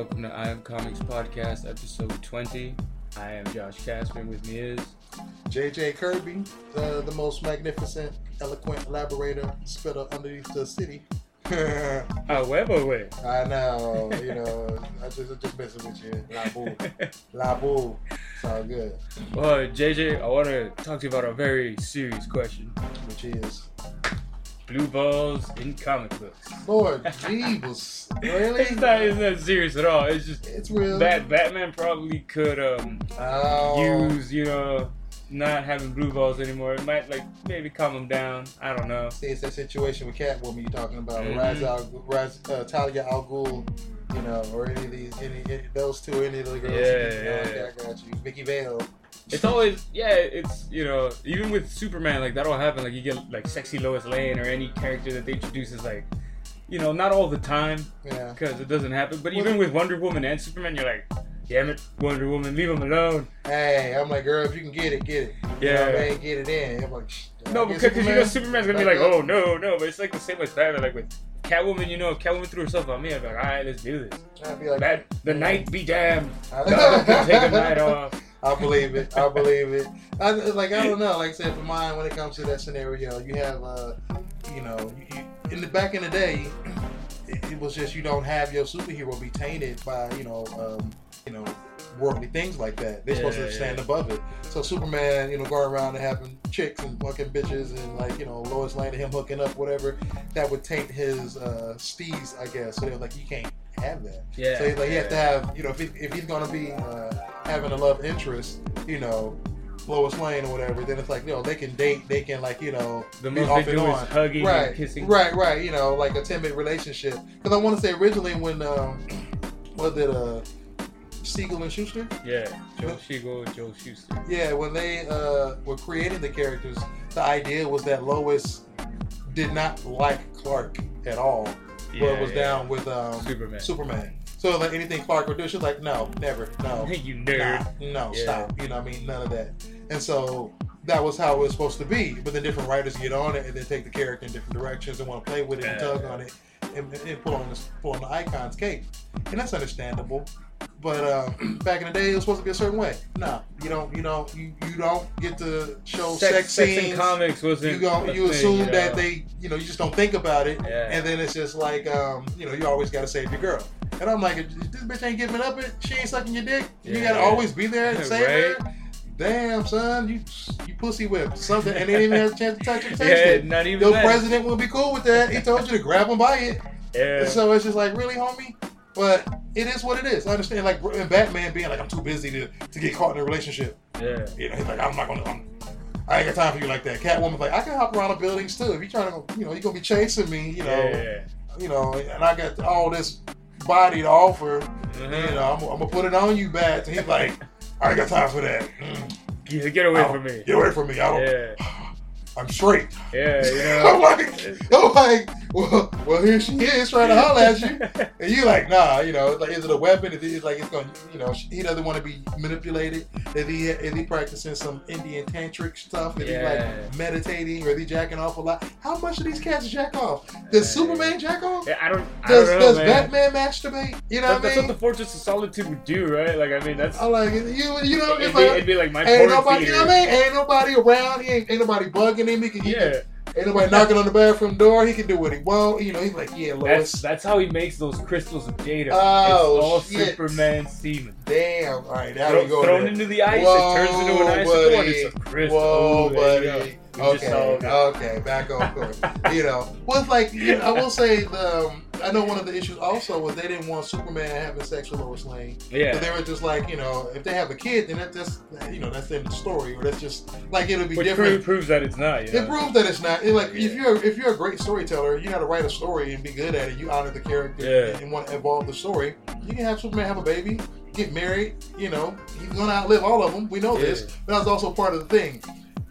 Welcome to I Am Comics Podcast, episode 20. I am Josh Casper, with me is. JJ Kirby, uh, the most magnificent, eloquent elaborator, spitter underneath the city. I Ah, huevo, way. I know, you know, I just, I'm just messing with you. La boo. La boo. It's all good. Well, JJ, I want to talk to you about a very serious question. Which is, Blue balls in comic books. Lord Jeebus. Really? It's not, it's not serious at all. It's just It's real. that Batman probably could um Oh. use, you know, not having blue balls anymore. It might, like, maybe calm him down. I don't know. See, it's that situation with Catwoman you're talking about, Mhm. Ra's al, Raz, uh, Talia al Ghul, you know, or any of these, any, any those two, any of the girls. Yeah, you know, yeah. okay, I got you. Vicki Vale. It's always yeah. It's you know even with Superman like that'll happen. Like you get like sexy Lois Lane or any character that they introduce is like you know not all the time Yeah. because it doesn't happen. But Well, even with Wonder Woman and Superman, you're like, damn it, Wonder Woman, leave him alone. Hey, I'm like, girl, if you can get it, get it. You know Yeah. what I? Get it in. I'm like, No, because you know Superman's gonna be Like, oh no, no. But it's like the same with Batman. Like with Catwoman, you know, if Catwoman threw herself on me, I'd be like, all right, let's do this. I'd be like, That the night be damned. I- God can take a night off. I believe it. I believe it. I, like I don't know. Like I said, for mine, when it comes to that scenario, you have, uh, you know, you, you, in the back in the day, it, it was just you don't have your superhero be tainted by you know, um, you know, worldly things like that. They're supposed to stand yeah. above it. So Superman, you know, going around and having chicks and fucking bitches and like you know Lois Lane and him hooking up, whatever, that would taint his uh, steez, I guess. So they're like, you can't have that. Yeah. So he's like, he yeah. has to have, you know, if, he, if he's gonna be uh, having a love interest, you know, Lois Lane or whatever, then it's like, you know, they can date, they can like, you know, The most off they and do is on. hugging right, and kissing. right, right, you know, like a timid relationship. Because I want to say originally when, um, was it uh, Siegel and Shuster? Yeah. Joe Siegel, Joe Shuster. Yeah, when they uh, were creating the characters, the idea was that Lois did not like Clark at all. Yeah, well, was yeah. down with um, Superman. Superman. So like anything Clark would do, she's like, no, never, no. Hey, you nerd. Nah, no, Yeah. stop. You know what I mean? None of that. And so that was how it was supposed to be. But then different writers get on it and then take the character in different directions and want to play with it and tug on it and, and pull on this pull on the icon's cape. And that's understandable. But uh, back in the day, it was supposed to be a certain way. No, you don't. You don't. You, you don't get to show sex, sex, sex scenes. in comics wasn't. you go, you thing, assume know? that they, you know, you just don't think about it, Yeah. and then it's just like, um, you know, you always got to save your girl. And I'm like, this bitch ain't giving up it, she ain't sucking your dick. You gotta always be there and save Right. her. Damn, son, you you pussy whipped something, and they didn't even have a chance to touch it, taste yeah, it. not even Your that. president will be cool with that. He told you to grab him by it. Yeah. And so it's just like, really, homie? But it is what it is. I understand, like, and Batman being like, I'm too busy to, to get caught in a relationship. yeah. You know, he's like, I'm not gonna. I'm, I ain't got time for you like that. Catwoman's like, I can hop around the buildings too. If you trying to, you know, you're gonna be chasing me, you know, Yeah. you know, and I got all this body to offer. Uh-huh. You know, I'm, I'm gonna put it on you, Bat. And he's like, I ain't got time for that. Mm, Get, get away from me. Get away from me. I don't. Yeah. I'm straight. Yeah. You I'm like, I'm like, well, well, here she is trying to holler at you. And you like, nah, you know, like, is it a weapon? Is it like it's going, you know, he doesn't want to be manipulated. Is he is he practicing some Indian tantric stuff? Is he like meditating or is he jacking off a lot? How much do these cats jack off? Does Yeah. Superman jack off? Yeah, I don't. I Does, don't know, does man. Batman masturbate? You know That- what that's I mean? what the? Fortress of Solitude would do, right? Like, I mean, that's. I'm like, you, you know, it'd, be, like, it'd be like my ain't nobody, you know what I mean? Ain't nobody around. He ain't, ain't nobody bugging him. He can, he can- Yeah, ain't nobody knocking on the bathroom door. He can do what he want. You know, he's like, yeah, Lois. that's that's how he makes those crystals of data. Oh, it's all shit. Superman semen. Damn. All right, now Throw, we go thrown there. into the ice, Whoa, it turns into an ice buddy. it's a crystal. Whoa, Ooh, there you buddy. Go. We just Okay, okay, back on course. you know, well, it's like you know, I will say the um, I know one of the issues also was they didn't want Superman having sex with Lois Lane. Yeah. But they were just like, you know, if they have a kid, then that just, you know, that's the end of the story, or that's just like it'll be Which different. pro- proves that it's not. You It proves that it's not. It, like if you're if you're a great storyteller, you know how to write a story and be good at it. You honor the character Yeah. and want to evolve the story. You can have Superman have a baby, get married. You know, he's gonna outlive all of them. We know this. Yeah. But that's also part of the thing.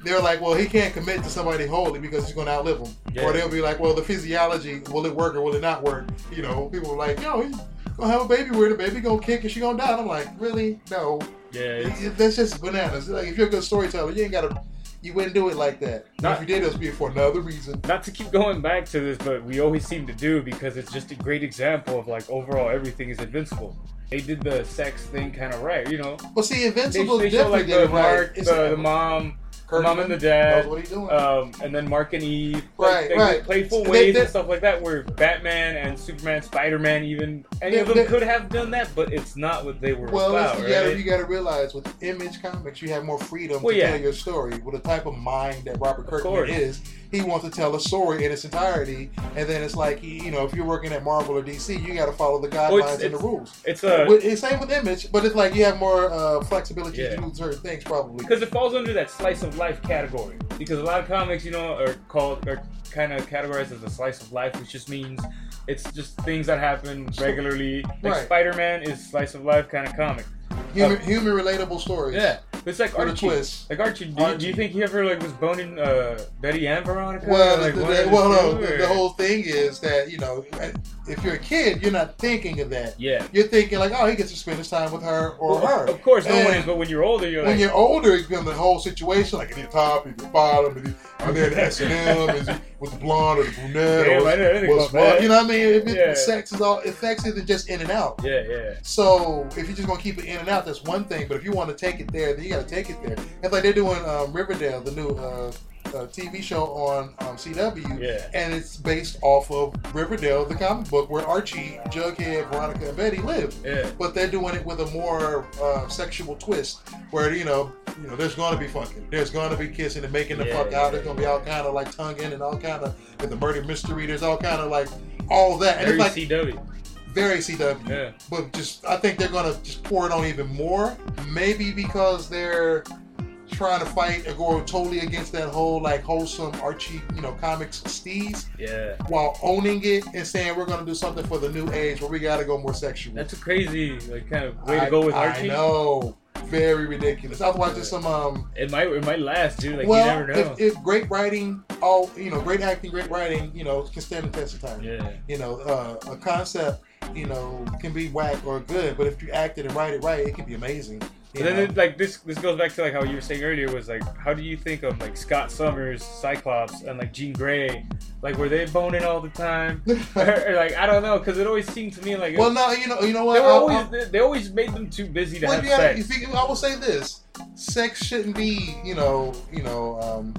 They're like, well, he can't commit to somebody wholly because he's gonna outlive them. Yeah. Or they'll be like, well, the physiology, will it work or will it not work? You know, people are like, yo, he's gonna have a baby with her. The baby gonna kick and she gonna die. And I'm like, really? No. Yeah. That's just bananas. Like if you're a good storyteller, you ain't gotta you wouldn't do it like that. Not- if you did, it would be for another reason. Not to keep going back to this, but we always seem to do because it's just a great example of like overall everything is invincible. They did the sex thing kind of right, you know. Well, see, Invincible they show definitely like the it right. Mark, the, the mom, the mom and the dad, what he's doing. um, and then Mark and Eve. Right, like, right. playful ways they- and stuff like that, where Batman and Superman, Spider Man, even any They- of them they- could have done that, but it's not what they were Well, about, listen, right? you, gotta, you gotta realize with Image Comics, you have more freedom Well, to yeah. tell your story. With the type of mind that Robert Kirkman is, he wants to tell a story in its entirety. And then it's like, you know, if you're working at Marvel or DC, you got to follow the guidelines Well, it's- and the rules. it's a With, it's same with Image, but it's like you have more uh, flexibility Yeah. to do certain things, probably. because it falls under that slice of life category. Because a lot of comics, you know, are called are kind of categorized as a slice of life, which just means it's just things that happen regularly. Like Right. Spider Man is slice of life kind of comic. Human, human relatable stories. Yeah, it's like Archie. twist. Like Archie, do you, do you think he ever like was boning uh, Betty and Veronica? Well, like, the, the, well, no, the, the whole thing is that you know, if you're a kid, you're not thinking of that. yeah. You're thinking like, oh, he gets to spend his time with her or Well, her. Of course, no one is. But when you're older, you're when like, you're older, it becomes the whole situation. Like, is he top? Is he bottom? Is he, are they at S and M? Is he with the blonde or the brunette? Damn, or I didn't what's what? You know what I mean? If it, Yeah. sex is all, if sex isn't just in and out. yeah, yeah. So if you're just gonna keep it in and out, that's one thing. But if you want to take it there, then you got to take it there. It's like they're doing um, Riverdale, the new uh, uh, TV show on um, CW, Yeah. and it's based off of Riverdale, the comic book where Archie, Jughead, Veronica, and Betty live. Yeah. But they're doing it with a more uh, sexual twist, where you know, you know, there's going to be fucking, there's going to be kissing and making the Yeah, fuck out. There's going to be all kind of like tonguing and all kind of with the murder mystery. There's all kind of like all that, and Very it's like CW. Very CW Yeah. but just I think they're gonna just pour it on even more. Maybe because they're trying to fight or go totally against that whole like wholesome Archie, you know, comics steez, Yeah. while owning it and saying we're gonna do something for the new age where we gotta go more sexual. That's a crazy like kind of way to go with Archie. I know, very ridiculous. I was watching some um. It might it might last, dude. Like well, you never know. if, if great writing, all you know, great acting, great writing, you know, can stand the test of time. yeah. you know, uh, a concept, you know, can be whack or good, but if you act it and write it right, it can be amazing. But then it, like this this goes back to like how you were saying earlier was like how do you think of like Scott Summers, Cyclops, and like Jean Grey? Like were they boning all the time? or, or, like I don't know because it always seemed to me like well, no, you know, you know what? they were I'll- always I'll- they, they always made them too busy to well, have yeah, sex. you see, I will say this: sex shouldn't be, you know, you know, um,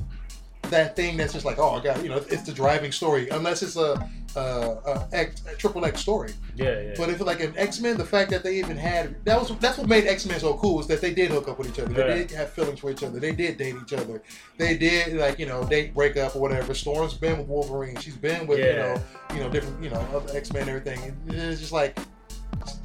that thing that's just like, oh, I got, you know, it's the driving story, unless it's a, a, a, X, triple X story. yeah, yeah. But if like an X Men, the fact that they even had that was that's what made X Men so cool is that they did hook up with each other. They Yeah. did have feelings for each other. They did date each other. They did like you know date break up or whatever. Storm's been with Wolverine. She's been with you know you know different you know other X Men and everything. It's just like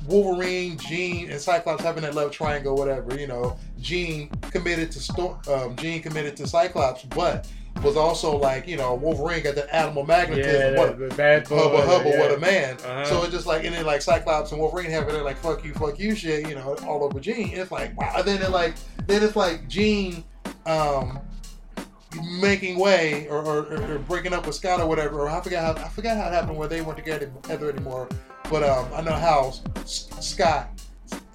Wolverine, Jean, and Cyclops having that love triangle, whatever. You know, Jean committed to Storm. Um, Jean committed to Cyclops, but was also like you know Wolverine got the animal magnetism. yeah, What- the, bad boy. hubba hubba, yeah. what a man. Uh-huh. So it's just like, and then like Cyclops and Wolverine having it like fuck you, fuck you shit, you know, all over Jean. It's like wow. And then it like, then it's like Jean, um, making way or, or, or breaking up with Scott or whatever. Or I forgot how I forgot how it happened where they weren't together, together anymore. But um, I know how S- Scott,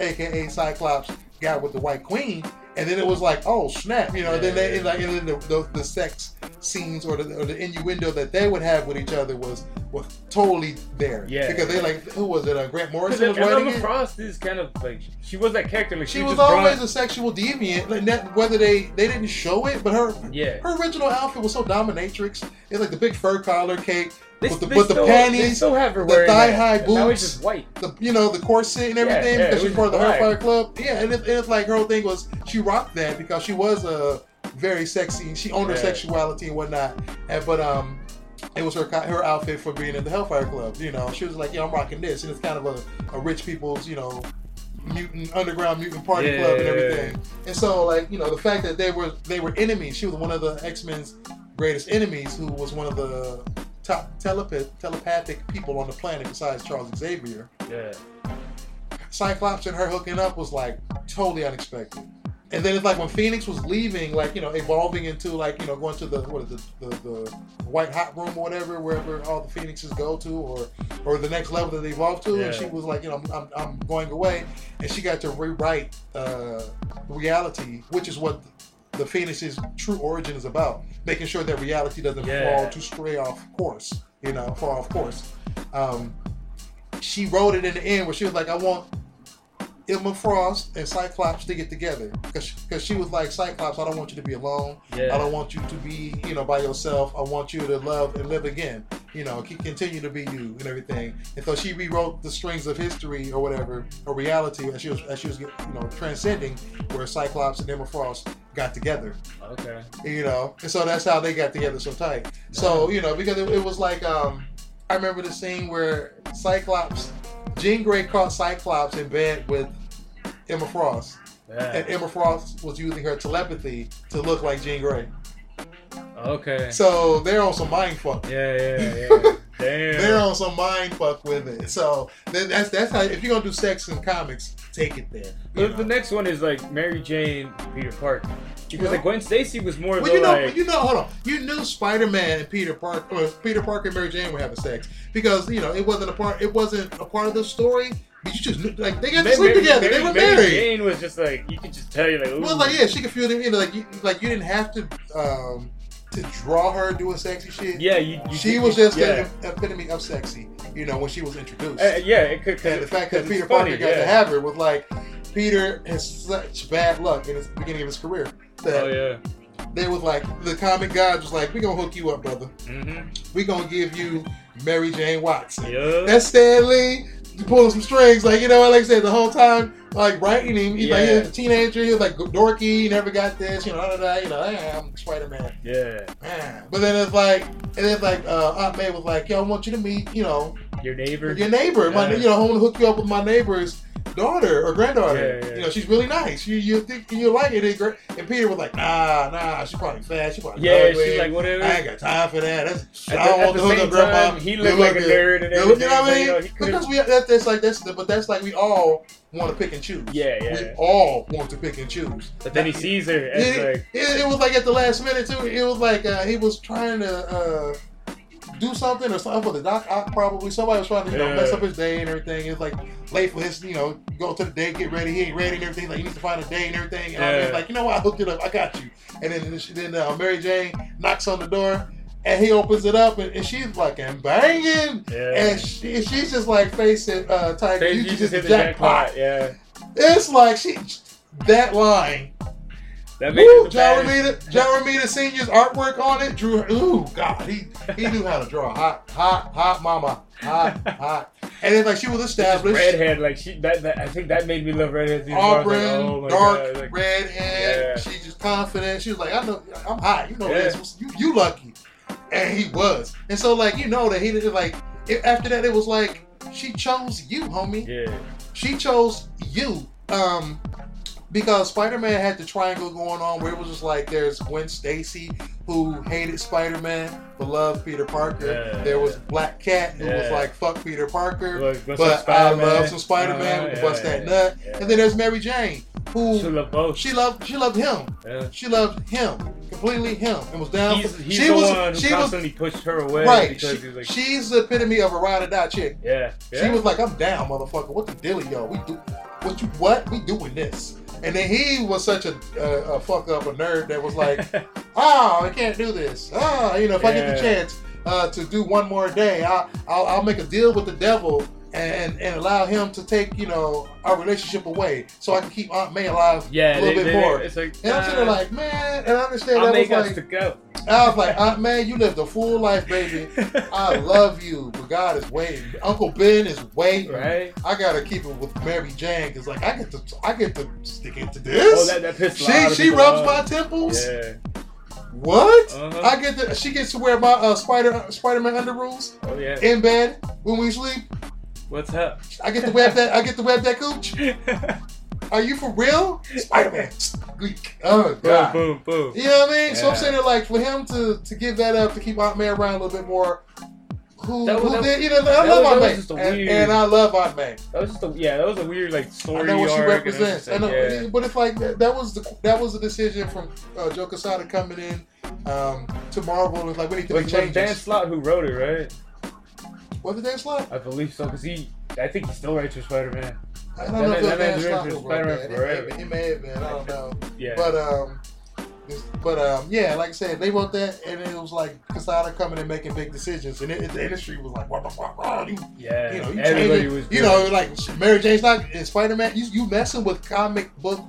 aka Cyclops, got with the White Queen. And then it was like, oh snap, you know. and then they Yeah. like, and then the, the, the sex scenes or the, or the innuendo that they would have with each other was was totally there. Yeah. because they like, who was it? Uh, Grant Morrison was writing Emma it. Frost is kind of like she was that character. Like She she, was always brought- a sexual deviant. Like that, whether they they didn't show it, but her yeah. her original outfit was so dominatrix. It's like the big fur collar cape, They, with the- they the still, panties, still have her the Now it's boots. just white. the you know the corset and everything Yeah, yeah, because she's part of the. Hellfire Club. Yeah, and, it, and it's like her whole thing was she rocked that because she was a very sexy. She owned her sexuality and whatnot. And but um, it was her her outfit for being in the Hellfire Club. You know, she was like, yeah, I'm rocking this, and it's kind of a, a rich people's you know mutant underground mutant party Yeah, club and yeah, yeah. everything. And so like you know the fact that they were they were enemies. She was one of the X Men's greatest enemies, who was one of the top telepath, telepathic people on the planet besides Charles Xavier. Yeah. Cyclops and her hooking up was like totally unexpected. And then it's like when Phoenix was leaving, like you know, evolving into like you know, going to the what is it, the, the, the white hot room or whatever, wherever all the Phoenixes go to, or or the next level that they evolve to. And she was like, you know, I'm, I'm, I'm going away, and she got to rewrite uh, reality, which is what the Phoenix's true origin is about, making sure that reality doesn't Yeah. fall too stray off course, you know, fall off course. Um, she wrote it in the end where she was like, I want Emma Frost and Cyclops to get together because she was like, Cyclops, I don't want you to be alone. Yeah. I don't want you to be, you know, by yourself. I want you to love and live again. You know, continue to be you and everything. And so she rewrote the strings of history or whatever, or reality as she was, as she was, you know, transcending, where Cyclops and Emma Frost got together. Okay. You know, and so that's how they got together so tight. So you know, because it, it was like, um, I remember the scene where Cyclops, Jean Grey caught Cyclops in bed with Emma Frost, Yeah. and Emma Frost was using her telepathy to look like Jean Grey. Okay. So they're on some mind fuck. Yeah, yeah, yeah. Damn. They're on some mind fuck with it. So then that's that's how if you're gonna do sex in comics, take it there. The, the next one is like Mary Jane, Peter Parker. Because Yeah. like Gwen Stacy was more Well, the you know, like you know, hold on. You knew Spider-Man and Peter Parker, Peter Parker and Mary Jane were having sex because you know it wasn't a part. It wasn't a part of the story. But you just like they got to Mary- sleep together. Mary, they were Mary married. Jane was just like you could just tell you like ooh. Well, like yeah, she could feel them. You know, like you, like you didn't have to um to draw her doing sexy shit. yeah, you, you She was just yeah. the epitome of sexy. You know when she was introduced. Uh, yeah, it could. And the fact that Peter funny, Parker got yeah. to have her was like, Peter has such bad luck in the beginning of his career that Oh yeah. they was like, the comic gods was like, we gonna hook you up, brother. Mm-hmm. We gonna give you Mary Jane Watson. Yeah. That's Stan Lee pulling some strings, like you know, like I said, the whole time, like writing him, he's like he Yeah. was a teenager, he was like dorky, he never got this, you know, da, da, you know, hey, I'm Spider Man. yeah. But then it's like, and then it's like, uh, Aunt May was like, yo, I want you to meet, you know, Your neighbor. your neighbor. My, you know, I want to hook you up with my neighbor's daughter or granddaughter. Yeah, yeah. You know, she's really nice. You you think you like it? And And Peter was like, Nah, nah, she's probably fat. She probably yeah, she's like whatever. I ain't got time for that. That's, At I the- don't at want to hook up grandma. he looked look like a nerd and You know what I mean? you know, because we that, that's like that's but that's like we all want to pick and choose. Yeah, yeah. We all want to pick and choose. But then he sees her and It, like it, it was like at the last minute too. It was like uh, he was trying to uh, do something or something for the doc. Probably somebody was trying to you know Yeah. mess up his day and everything. It's like late for his you know go to the date, get ready. He ain't ready and everything. Like he needs to find a day and everything. And Yeah. I'm like you know what? I hooked it up. I got you. And then then uh, Mary Jane knocks on the door. And he opens it up, and, and she's fucking banging, yeah. and she, she's just like facing uh, Tiger. You, you just hit the jackpot. jackpot. Yeah. It's like she that line That made Woo, it John. Romita, John Romita Senior's artwork on it drew. Ooh, God, he he knew how to draw. Hot, hot, hot, mama, hot, hot. And then like she was established, redhead, like she that, that I think that made me love redheads. Auburn, like, oh dark, like, redhead. Yeah. She's just confident. She was like, I know, I'm hot. You know Yeah. this. You you lucky, and he was. And so like you know that he didn't like. It, after that, it was like she chose you, homie. yeah, she chose you um because spider-man had the triangle going on where it was just like there's gwen stacy who hated spider-man but loved peter parker Yeah. there was black cat who was like fuck peter parker Look, but i love some spider-man Uh, who yeah, bust that yeah, nut yeah. and then there's mary jane who She loved both. she loved she loved him yeah. she loved him completely him and was down He's, he's she the was one who she was constantly pushed her away right because she- he was like, she's the epitome of a ride or die chick yeah, yeah. she was like, "I'm down, motherfucker. What the dealio? We do what you what? We doing this." And then he was such a, a, a fuck up, a nerd that was like, "Oh, I can't do this. Oh, you know, if I get the chance uh, to do one more day, I'll, I'll I'll make a deal with the devil." And, and allow him to take you know our relationship away, so I can keep Aunt May alive yeah, a little they- bit they- more. It's like, And I'm sitting there like, man, and I understand I that make was like, to go. I was like, Aunt May, you lived a full life, baby. I love you, but God is waiting. Uncle Ben is waiting. right? I gotta keep it with Mary Jane because like I get to I get to stick into this. Oh, that, that pissed she she rubs off. my temples. Yeah. What? Uh-huh. I get to she gets to wear my uh, Spider Spider Man underoos Oh yeah. in bed when we sleep. What's up? I get to web that I get to web that cooch. Are you for real? Spider Man. Oh boom, god. boom, boom. You know what I mean? So I'm saying that like for him to to give that up to keep Aunt May around a little bit more. Who, That was- who that- did, you know, I love was- Aunt May. just a And, weird- and I love Aunt May. That was just a yeah. That was a weird like story I know what she arc, and represents. like, yeah. but it's like that, that was the that was the decision from uh, Joe Quesada coming in um, to Marvel. It was like we need to was, make changes. Dan Slott who wrote it, right? Was it Dan Slott? I believe so, because he, I think he still writes for Spider Man. I don't That know man- if it was that Dan man's Slott for Spider-Man that. It may, forever. have been, it may have been. I don't know. Yeah. But um, But um, yeah, like I said, they wrote that, and it was like Quesada coming and making big decisions, and it, the industry was like, "What the fuck, bro? You, Yeah, you know, you everybody changing- was. you know, like Mary Jane's not in Spider Man. You, you messing with comic book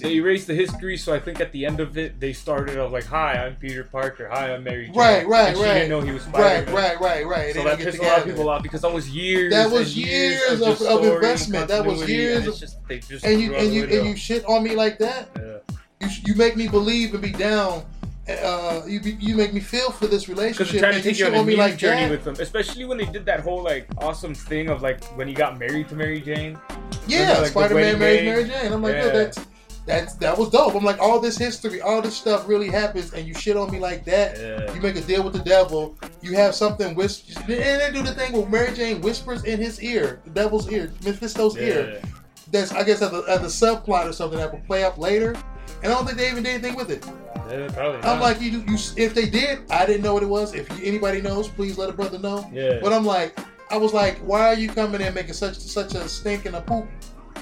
They erased the history, so I think at the end of it, they started off like, "Hi, I'm Peter Parker. Hi, I'm Mary Jane." Right, right, and she right. didn't know he was right, Spider-Man. right, right, right. So They that pissed a lot of people off because that was years. That was years years of- of investment. That was years and just, they just and you and you and you shit on me like that. window. You, you make me believe and be down. Uh, you you make me feel for this Because relationship. they're trying to take you on a me like journey that. with them, especially when they did that whole like awesome thing of like when he got married to Mary Jane. Yeah, like, Spider Man married. Mary Jane. I'm like, Yeah. that's that's that was dope. I'm like, all this history, all this stuff really happens, and you shit on me like that. Yeah. You make a deal with the devil. You have something whis- and they do the thing where Mary Jane whispers in his ear, the devil's ear, Mephisto's ear. That's I guess as a, as a subplot or something that will play up later. And I don't think they even did anything with it. Yeah, probably. I'm like, you, you, if they did, I didn't know what it was. If you, anybody knows, please let a brother know. yeah. But I'm like, I was like, why are you coming in and making such such a stink and a poop?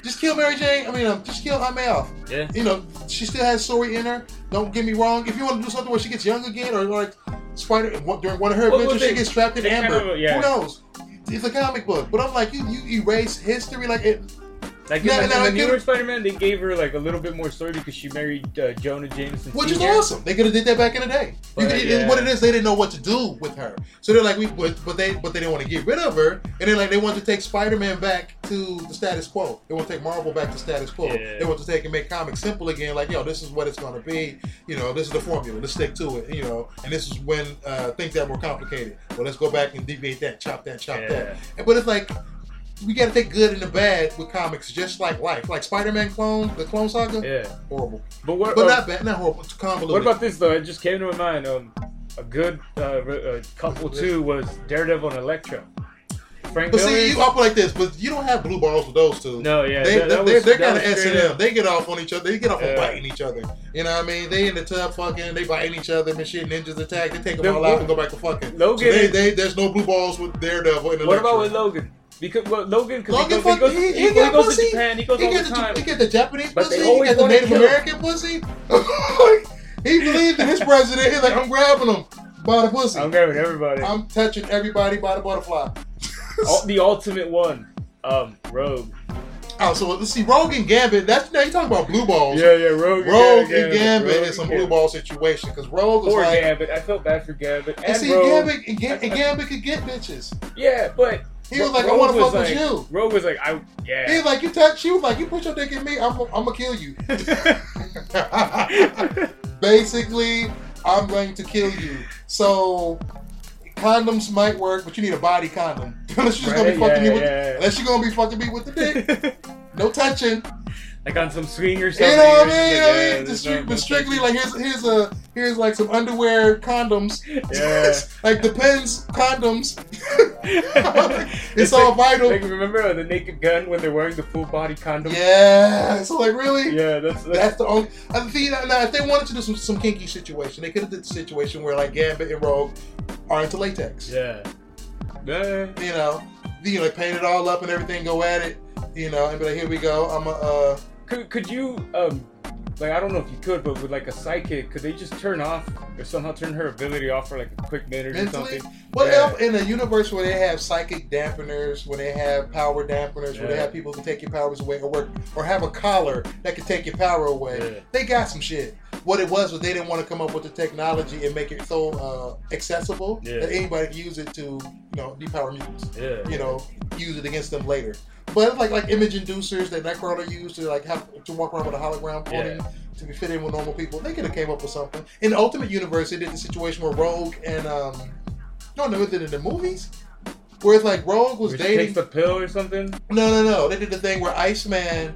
Just kill Mary Jane. I mean, um, just kill Aunt May off. Yeah. You know, she still has story in her. Don't get me wrong. If you want to do something where she gets young again, or like Spider during one of her adventures, they- she gets trapped in amber. kind of, yeah. Who knows? It's a comic book. But I'm like, you you erase history like it. Like in, Now- the- in the newer Spider-Man, they gave her like a little bit more story because she married uh, Jonah Jameson. Which is awesome. They could have did that back in the day. But, could, yeah. What it is, they didn't know what to do with her. So they're like, we, but, but they, but they didn't want to get rid of her. And then like they want to take Spider-Man back to the status quo. They want to take Marvel back to status quo. Yeah. They want to take and make comics simple again. Like, yo, this is what it's going to be. You know, this is the formula. Let's stick to it. You know, and this is when uh, things got more complicated. Well, let's go back and deviate that, chop that, chop Yeah. that. But it's like. We gotta take good and the bad with comics, just like life. Like Spider-Man clone, the Clone Saga, Yeah. horrible, But what? but uh, not bad, not horrible. It's convoluted. What about this though? It just came to my mind. Um, a good uh, re- uh, couple too was Daredevil and Elektra. Frank But see, you up like this, but you don't have blue balls with those two. no, yeah, They, that, they, they're kind of S and M. They get off on each other. They get off on biting each other. You know what I mean? They in the tub fucking. They biting each other and shit. Ninjas attack. They take them The- all out and go back to fucking. Logan so they, they, there's no blue balls with Daredevil. And What about with Logan? Because well, Logan, because Logan he goes, he goes, he- he, he he got goes pussy. to Japan. He goes He all get, the the, he get the Japanese But pussy. He always get the Native. American pussy. he believed in his president. He's like, I'm grabbing him by the pussy. I'm grabbing everybody. I'm touching everybody by the butterfly. Ul- the ultimate one, um, Rogue. Oh, so let's see, Rogue and Gambit. That's now you talking about blue balls. Yeah, yeah, Rogue. Rogue yeah, and Gambit Rogue is some blue Gambit. ball situation because Rogue was Poor like, Gambit. I felt bad for Gambit and, and see, Rogue. Gambit and, Ga- and Gambit could get bitches. Yeah, but He was like, I want to fuck like, with you. Rogue was like, I yeah. He was like, you touch. She was like, you put your dick in me, I'm, I'm gonna kill you. Basically, I'm going to kill you. So. Condoms might work, but you need a body condom. Unless you're just gonna be Right, fucking me with, yeah, yeah. unless you're gonna be fucking me with the dick. No touching. Like on some swing or something. You know what I mean? I like, yeah, mean, there's just stri- no strictly like here's here's a here's like some underwear condoms. Yeah. like Depends condoms. it's, It's all like- vital. Like remember the Naked Gun when they're wearing the full body condom? yeah. So like really, Yeah, that's, that's that's the only. I think now, now if they wanted to do some, some kinky situation, they could have did the situation where like Gambit and Rogue are into latex. yeah. Yeah. You know, you know, paint it all up and everything, go at it. You know, and be like, here we go. I'm a. Uh, Could could you um like I don't know if you could, but with like a psychic, could they just turn off or somehow turn her ability off for like a quick minute or Mentally, something? what Yeah. in a universe where they have psychic dampeners, where they have power dampeners, where they have people who take your powers away, or work, or have a collar that can take your power away? Yeah. They got some shit. What it was was they didn't want to come up with the technology and make it so uh, accessible Yeah. that anybody could use it to, you know, depower mutants. Yeah. You know, use it against them later. But it's like like image inducers that Nightcrawler used to like have to walk around with a hologram on Yeah. to be fit in with normal people. They could have came up with something. In the Ultimate Universe, they did the situation where Rogue and um, no, no, they did it in the movies. Where it's like Rogue was she dating. takes the pill or something. No, no, no. They did the thing where Iceman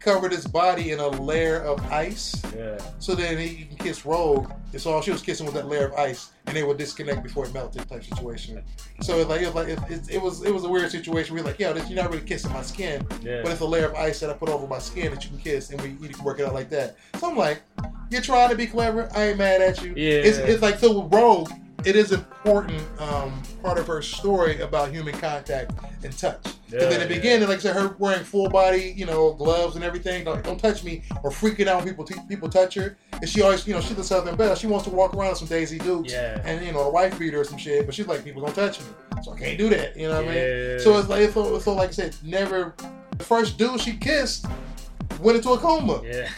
covered his body in a layer of ice, Yeah. so then he can kiss Rogue. It's all she was kissing with that layer of ice, and they would disconnect before it melted, type situation. So it's like it was like it, it, it was it was a weird situation. We're like, yo, this, you're not really kissing my skin, Yeah. but it's a layer of ice that I put over my skin that you can kiss, and we you can work it out like that. So I'm like, you're trying to be clever. I ain't mad at you. Yeah. It's, it's like so with Rogue, it is important um, part of her story about human contact and touch. Because in Yeah, the yeah. beginning, like I said, her wearing full body, you know, gloves and everything, like don't touch me, or freaking out when people t- people touch her. And she always, you know, she's the Southern Belle. She wants to walk around with some Daisy Dukes Yeah. and you know, a wife beater or some shit. But she's like, people don't touch me, so I can't do that. You know what I mean? So it's like, so, so like I said, never. The first dude she kissed went into a coma. Yeah.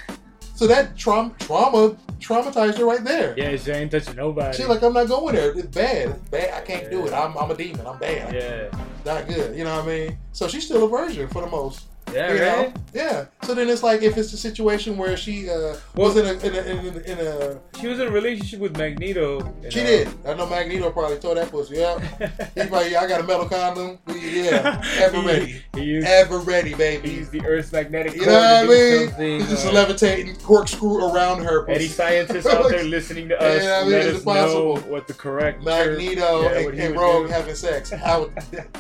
So that trauma, trauma, traumatized her right there. Yeah, she ain't touching nobody. She's like, I'm not going there. It's bad. It's bad. I can't do it. I'm, I'm a demon. I'm bad. yeah. Not good. You know what I mean? So she's still a virgin for the most. Yeah, you right? know? Yeah. So then it's like if it's a situation where she uh, was in a in a, in a, in a She was in a relationship with Magneto. she uh, did. I know Magneto probably told that pussy. Yeah. He's like, yeah, I got a metal condom. Yeah. Ever He- ready. He used, Ever ready, baby. used the Earth's magnetic You know what I mean? He's just uh, levitating corkscrew around her. Any scientists out there listening to us, Yeah, I mean, let us possible. know what the correct term- Magneto yeah, and, and Rogue do. having sex. How,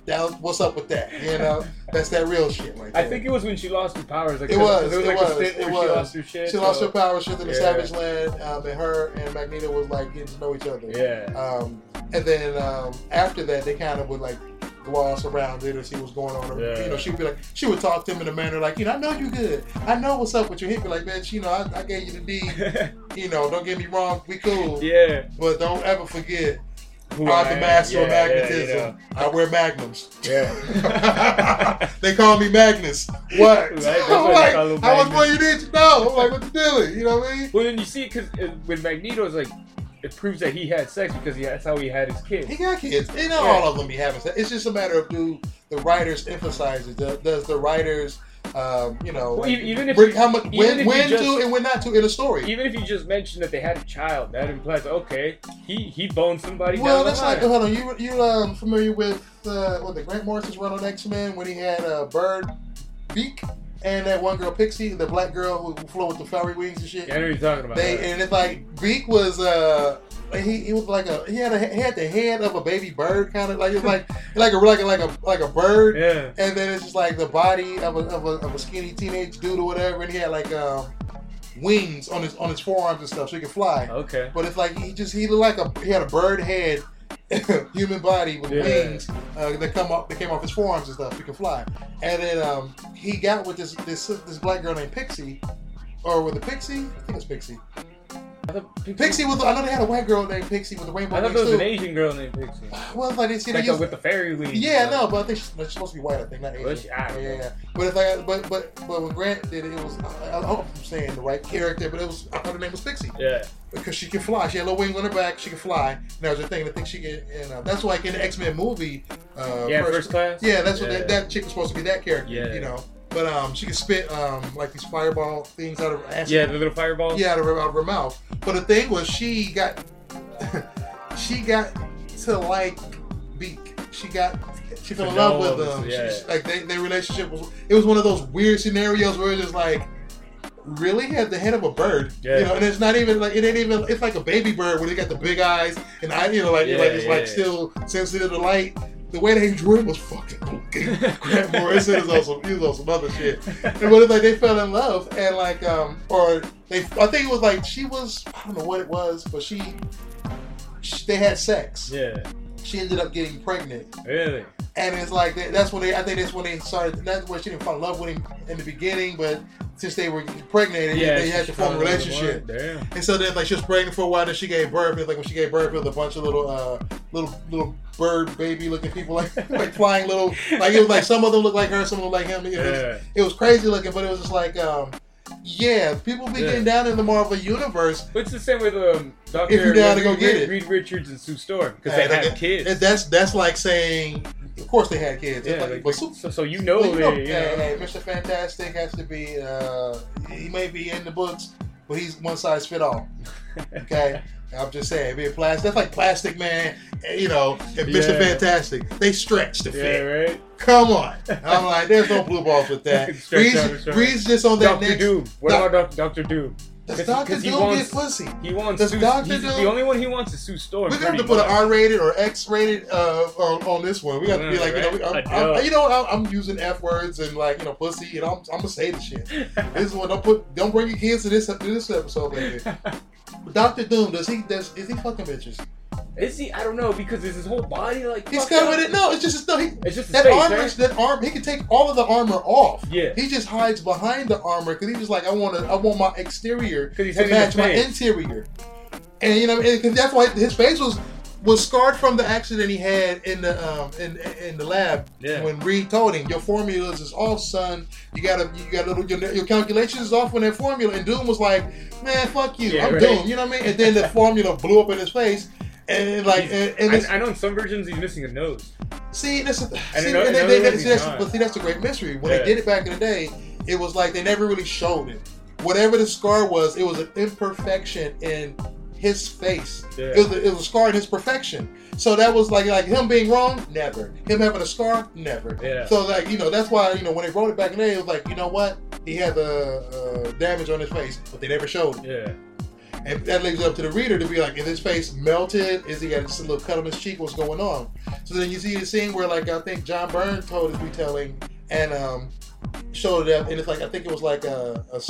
that- what's up with that? You know, that's that real shit right there. I think it was when she lost her powers. Like, It was, There was it like was, a stint it was. she lost her shit. she lost her power. She was in the Yeah. Savage Land, um, and her and Magneto was like getting to know each other. Yeah. Um, and then um, after that, they kind of would like gloss around it and see what's going on. Yeah. You know, she would be like, she would talk to him in a manner like, you know, I know you good. I know what's up with you. He'd be like, bitch, you know, I, I gave you the D. You know, don't get me wrong, we cool. yeah. But don't ever forget, Who I'm I the am. master of Yeah, yeah, magnetism. you know. I wear magnums. Yeah. they call me Magnus. What? Right, that's I'm like, call him how much Magnus. more you need to know? I'm like, what you doing? You know what I mean? Well, then you see, because uh, with Magneto, it's like it proves that he had sex because he, that's how he had his kids. He got kids. You know, Yeah. all of them be having sex. It's just a matter of do the writers emphasize it? Do- Does the writers, um, you know, Well, like, even if you- how much when when just- to and when not to in a story? Even if you just mentioned that they had a child, that implies okay, he he boned somebody. Well, down that's the like hold on. You you um familiar with uh, what the Grant Morrison's run on X Men when he had uh, Bird, Beak, and that one girl Pixie, the black girl who, who flew with the fairy wings and shit. Yeah, I know you're talking about. They and it's like Beak was uh he, he was like a he had a he had the head of a baby bird kind of like it's like like a like a like a like a bird yeah. and then it's just like the body of a, of a, of a skinny teenage dude or whatever and he had like um wings on his on his forearms and stuff so he could fly Okay. but it's like he just he looked like a he had a bird head human body with Yeah. wings uh, that come up that came off his forearms and stuff he could fly and then um he got with this this this black girl named Pixie or with a Pixie I think it's Pixie Pixie, Pixie was I know they had a white girl named Pixie with the rainbow I thought there was too. an Asian girl named Pixie. Well, like they see they Like use, uh, with the fairy wings. yeah, no, but I think she's, she's supposed to be white. I think not Asian. She? Yeah, yeah, yeah. But it's like, but but but when Grant did it, it was I, I hope I'm saying the right character, but it was I thought her name was Pixie Yeah. because she can fly. She had little wings on her back. She can fly. And that was her thing. I think she can, and uh, that's why like in the X Men movie. Uh, Yeah, first class. Yeah, that's what that, that chick was supposed to be that character. Yeah. You know, but um, she could spit um like these fireball things out of her ass. Yeah, the little fireball. Yeah, out of her, out of her mouth. But the thing was, she got she got to like Beak. She got she fell in love with him. yeah. She, like they, their relationship was it was one of those weird scenarios where it's just like really had the head of a bird. Yeah. You know, and it's not even like it ain't even it's like a baby bird where they got the big eyes and I you know like Yeah, like it's yeah, like still sensitive to light. The way they drew it was fucking okay. Grant Morrison is on some he was on some other shit. And but it's like they fell in love and like um or they I think it was like she was I don't know what it was, but she, she they had sex. Yeah. She ended up getting pregnant. Really. And it's like that's when they I think that's when they started that's when she didn't fall in love with him in the beginning, but since they were pregnant Yeah. they had to form a relationship. Damn. And so then like she was pregnant for a while, then she gave birth. And like when she gave birth, it was a bunch of little uh little little bird baby looking people like like flying little like it was like some of them looked like her, some of them looked like him. It was, Yeah. it was crazy looking, but it was just like um yeah, people be Yeah. getting down in the Marvel universe. But it's the same with um, Doctor If you're down to go Reed, get it. Reed Richards and Sue Storm because Hey, they had kids. And that's that's like saying, of course they had kids. yeah, like, like, but so, so you know well, you know, you know. hey, hey, Mr. Fantastic has to be. Uh, he may be in the books, but he's one size fit all. Okay. I'm just saying, being plastic, that's like Plastic Man, you know, and Mr. Yeah. Fantastic. They stretch to yeah, fit. right. Come on. I'm like, there's no blue balls with that. Breeze. Breeze just on that Doctor next. Doom. What Doc- about Doctor Doom? Does 'Cause- Doctor 'cause he Doom wants- get pussy? He wants. Does Sue, Dr. he's Doom- the only one he wants is Sue Storm. We're gonna have to put an. R-rated or X-rated uh, on, on this one. We got to be like, you know, we, right. I'm, I I'm, you know, I'm, I'm using F words and like, you know, pussy, and I'm, I'm gonna say the shit. This is one. Don't put, don't bring your kids to this to this episode, baby. Doctor Doom, does he does is he fucking bitches? Is he? I don't know because is his whole body like? He's covered it. No, it's just no. He, It's just that face, armor, right? that arm. He can take all of the armor off. Yeah. He just hides behind the armor because he's just like, I want to, I want my exterior he's to match my interior. And you know, because that's why his face was was scarred from the accident he had in the um in in the lab Yeah. when Reed told him your formulas is off, son. You gotta you got little your, your calculations is off on that formula. And Doom was like, man, fuck you, Yeah, I'm right. Doom. You know what I mean? And then the formula blew up in his face. And like, and, and I, I know in some versions he's missing a nose. See, that's a, see, another- and they- they- see, that's, but see, that's a great mystery. When Yeah. they did it back in the day, it was like they never really showed it. Whatever the scar was, it was an imperfection in his face. Yeah. It, was a, it was a scar in his perfection. So that was like like him being wrong, never. Him having a scar, never. Yeah. So like you know that's why you know when they wrote it back in the day, it was like you know what he had the uh, damage on his face, but they never showed it. Yeah. And that leaves it up to the reader to be like, is his face melted? Is he got just a little cut on his cheek? What's going on? So then you see the scene where, like, I think John Byrne told his retelling and um, showed it up, and it's like I think it was like a, a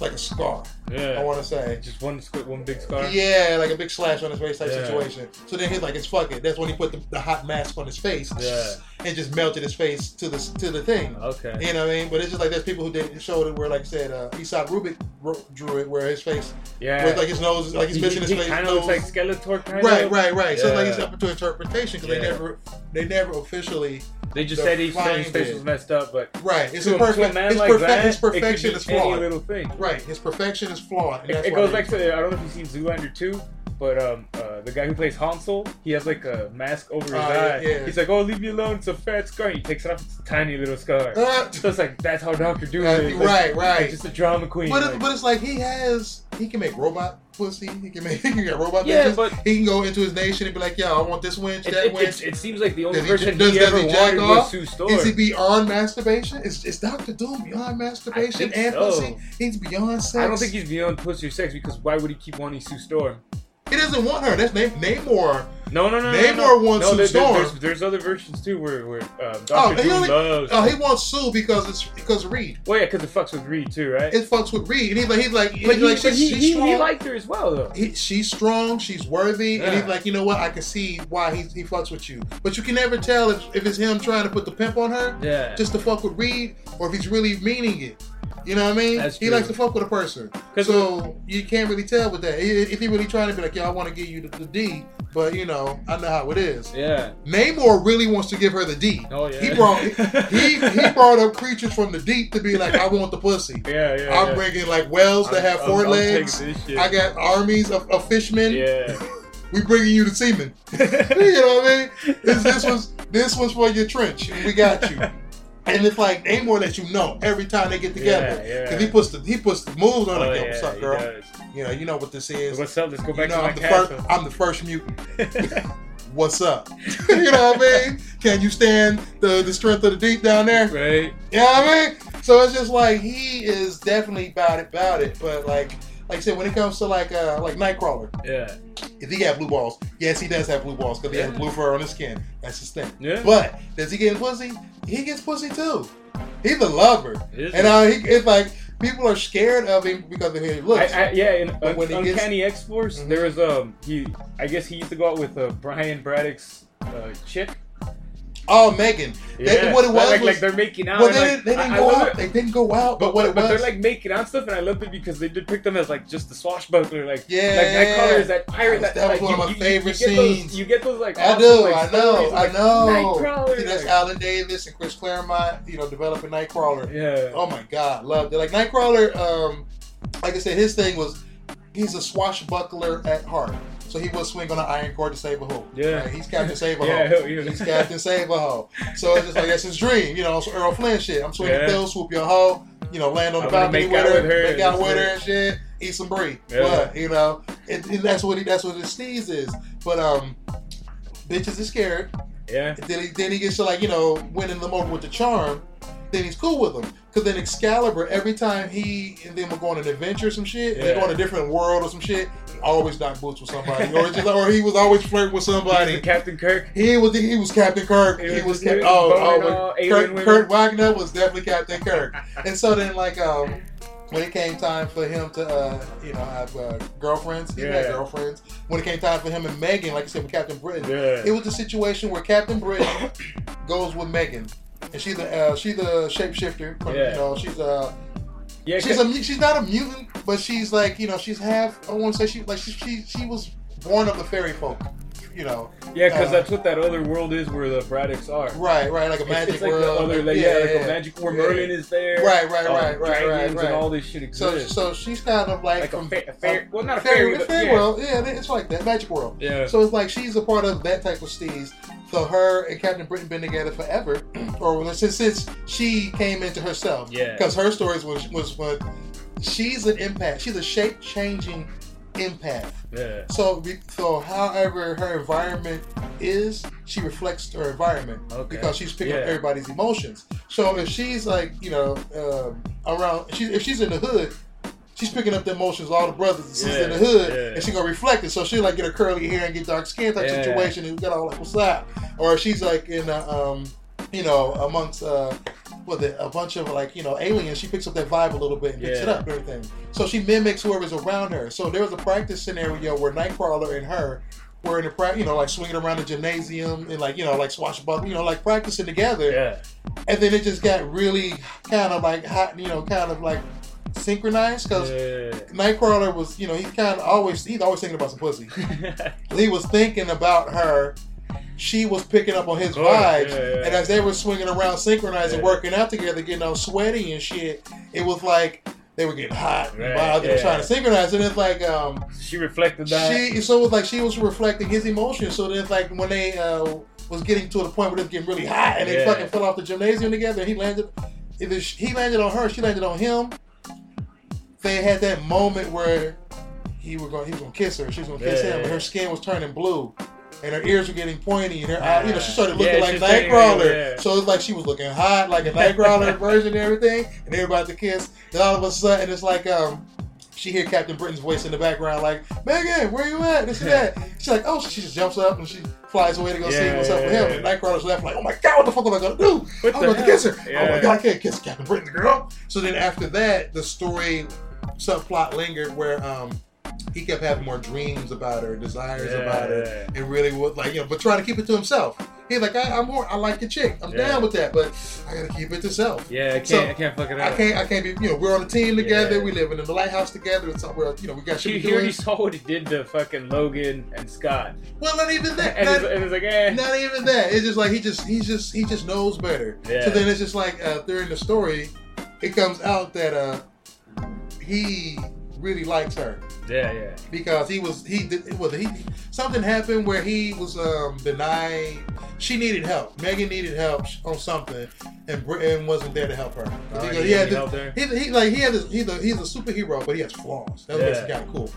like a scar. Yeah. I want to say. Just one one big scar. Yeah, like a big slash on his face type Yeah. situation. So then he's like, "It's fuck it." That's when he put the, the hot mask on his face Yeah. and just melted his face to the to the thing. Okay. You know what I mean? But it's just like there's people who did showed it where, like I said, uh, Esad Ribic drew it where his face, Yeah. where like his nose, like he's he, missing his face. kind of looks like Skeletor, kind Right, right, right. So like it's up to interpretation because they never, they never officially. They just The said his face was messed up, but Right, it's to, a a, to a man His, like perfect that, his perfection is any flawed. little thing. Right, his perfection is flawed. It, it goes back to I don't know if you've seen Zoolander 2, but um, uh, the guy who plays Hansel, he has like a mask over his Oh, eye. yeah. He's like, "Oh, leave me alone! It's a fat scar." He takes it off; it's a tiny little scar. Uh, so it's like that's how Doctor Doom right, is. Like, right, right. Like just a drama queen. But, it, but it's like he has, he can make robot pussy. He can make, he can get robot yeah, bitches. but He can go into his nation and be like, "Yo, I want this winch, it, that it, winch." it, it seems like the only Does he- person does- he does ever he jack wanted off? was Sue Storm. Is he beyond masturbation? Is, is Doctor Doom beyond masturbation and so. pussy? He's beyond sex. I don't think he's beyond pussy or sex because why would he keep wanting Sue Storm? He doesn't want her. That's Nam- Namor. No, no, no, no, Namor no. wants no, Sue there- Storm. There's, there's other versions too where, where um, Oh, Doctor he Doom only- loves. Oh, he wants Sue because it's because Reed. well, yeah, because it fucks with Reed too, right? It fucks with Reed, and he's like, he's like, he's but he, like, she's, he, she's he, strong. he liked her as well, though. He- she's strong, she's worthy, and he's like, you know what? I can see why he, he fucks with you, but you can never tell if, if it's him trying to put the pimp on her Yeah. just to fuck with Reed, or if he's really meaning it. You know what I mean? That's he true. likes to fuck with a person. so you can't really tell with that. If he really trying to be like, yo, I want to give you the, the D, but you know, I know how it is. yeah. Namor really wants to give her the D. Oh yeah. He brought he he brought up creatures from the deep to be like, I want the pussy. Yeah, yeah. I'm yeah. bringing like whales that have I'm- 4 I'm- I'm legs. shit. I got armies of, of fishmen. Yeah. We bringing you the semen. you know what I mean? This, this was this was for your trench. We got you. And it's like Namor lets you know every time they get together. Yeah, yeah. Cause he puts the he puts the moves on Oh, like, yo, yeah, what's up, girl? You know, you know what this is. What's up? Let's go you back know, to my I'm the castle. first I'm the first mutant. What's up? you know what I mean? Can you stand the, the strength of the deep down there? right? You know what I mean? So it's just like he is definitely about it, about it. But like, like I said, when it comes to like, uh, like Nightcrawler, Yeah. if he got blue balls, yes, he does have blue balls because he has blue fur on his skin. That's his thing. Yeah. But does he get pussy? He gets pussy too. He's a lover, Is and uh, he, it's like people are scared of him because of his looks. I, I, yeah, in Un- when gets- Uncanny X Force, Mhm. there was um he I guess he used to go out with uh, Brian Braddock's uh, chick. Oh, Megan. They- what it was like, was- like they're making out. Well, they, like, didn't, they didn't I- I go love out. it. They didn't go out. But, But, what but, was, they're like making out stuff, and I loved it because they did pick them as like just the swashbuckler, like Yeah, like Nightcrawler is that pirate. That That, that was like, one of you, my you- you favorite get those- scenes. you get those like I awesome, do, like, I know, I like, know. Nightcrawler. See, that's like- Alan Davis and Chris Claremont, you know, developing Nightcrawler. yeah. Oh my God, loved it. Like Nightcrawler, um, like I said, his thing was he's a swashbuckler at heart. So he will swing on an iron cord to save a hoe. Yeah. Right? He's Captain Save a Yeah, hell yeah. He's Captain Save a hoe. So it's just like that's his dream, you know. So Errol Flynn shit. I'm swinging Yeah. through, swoop your hoe, you know, land on the balcony make with out her, make out with her and shit, eat some brie. Yeah. But you know, it, it- that's what he, that's what his sneeze is. But um, bitches is scared. yeah. Then he then he gets to like you know winning them over with the charm. Then he's cool with them. Cause then Excalibur, every time he and them will go on an adventure or some shit, and they go Yeah. on a different world or some shit, always knock boots with somebody, or just, or he was always flirting with somebody. Captain Kirk. He was he was Captain Kirk. He He, was was Cap- oh oh all but alien Kurt. Kurt Wagner was definitely Captain Kirk. And so then like um when it came time for him to, uh, you know, have uh, girlfriends, he had girlfriends. When it came time for him and Megan, like I said with Captain Britain, Yeah. it was the situation where Captain Britain goes with Megan, and she's the uh, she's the shapeshifter. Yeah. You know, she's a yeah, she's a she's not a mutant, but she's like you know she's half. I want to say she like she she she was born of the fairy folk. You know, yeah, because uh, that's what that other world is where the Braddocks are. right, right, like a It's- magic it's like world. the other, like, yeah, like a magic where yeah. Merlin is there. Right, right, uh, right, right, right, right. and all this shit So, exists. so she's kind of like, like a, fa- a fairy, well, not a fairy, fairy, but fairy yeah. world. Yeah, it's like that magic world. Yeah. So it's like she's a part of that type of steez. So her and Captain Britain been together forever, or since since she came into herself. Yeah. Because her stories was was when she's an empath. She's a shape changing empath. yeah. So so however her environment is, she reflects her environment Okay. because she's picking up everybody's emotions. So if she's like you know um, around, she, if she's in the hood. She's picking up the emotions of all the brothers and sisters in the hood, yeah. and she gonna reflect it. So she like get her curly hair and get dark skin type Yeah. situation, and we got all like what's up? Or she's like in a, um, you know, amongst uh, with a, a bunch of like you know aliens, she picks up that vibe a little bit and picks it up and everything. So she mimics whoever's around her. So there was a practice scenario where Nightcrawler and her were in a practice, you know, like swinging around the gymnasium and like you know, like swashbuckling, you know, like practicing together. Yeah. And then it just got really kind of like hot, you know, kind of like synchronized because. Yeah. Nightcrawler was, you know, he kind of always, he's always thinking about some pussy. He was thinking about her. She was picking up on his vibes. yeah, yeah. And as they were swinging around, synchronizing, working out together, getting all sweaty and shit, it was like they were getting hot and Right, wild. They were trying to synchronize. And it's like, um, she reflected that. she, so it was like she was reflecting his emotions. So then it's like when they uh, was getting to the point where it was getting really hot and they fucking fell off the gymnasium together, he landed, either he landed on her, she landed on him. They had that moment where he was going, he was gonna kiss her, she was gonna kiss Yeah, him, and her skin was turning blue. And her ears were getting pointy, and her eye, you know, she started Yeah, looking like she's turning Nightcrawler. yeah. So it's like she was looking hot, like a Nightcrawler version and everything, and everybody to kiss. Then all of a sudden, it's like um, she hear Captain Britain's voice in the background, like Megan, where you at? This and that. She's like, oh, she just jumps up and she flies away to go see Yeah, what's up with him. yeah. And Nightcrawler's left, like, oh my god, what the fuck am I gonna do? What I'm about to kiss her. Oh my god, I can't kiss Captain Britain, girl. So then after that, the story subplot lingered where um he kept having more dreams about her, desires Yeah, about her, and really was like, you know, but trying to keep it to himself. He's like, I, I'm more, I like your chick, I'm Yeah. down with that, but I gotta keep it to self. Yeah, I can't. So, I can't fuck it up. I can't, I can't be, you know, we're on a team together, Yeah. we live in the lighthouse together, it's somewhere, you know, we got shit He, to do. already saw what he did to fucking Logan and Scott, Well, not even that. and, not- it's, and it's like, eh. not even that. It's just like he just he's just he just knows better. Yeah. So then it's just like uh, during the story, it comes out that uh he really likes her Yeah, yeah. because he was he did it was he something happened where he was um denied. She needed help. Megan needed help on something, and Britain wasn't there to help her. Oh, he, he he had this- he, he like he had this, he's a he's a superhero, but he has flaws. That's Yeah. what's kind of cool.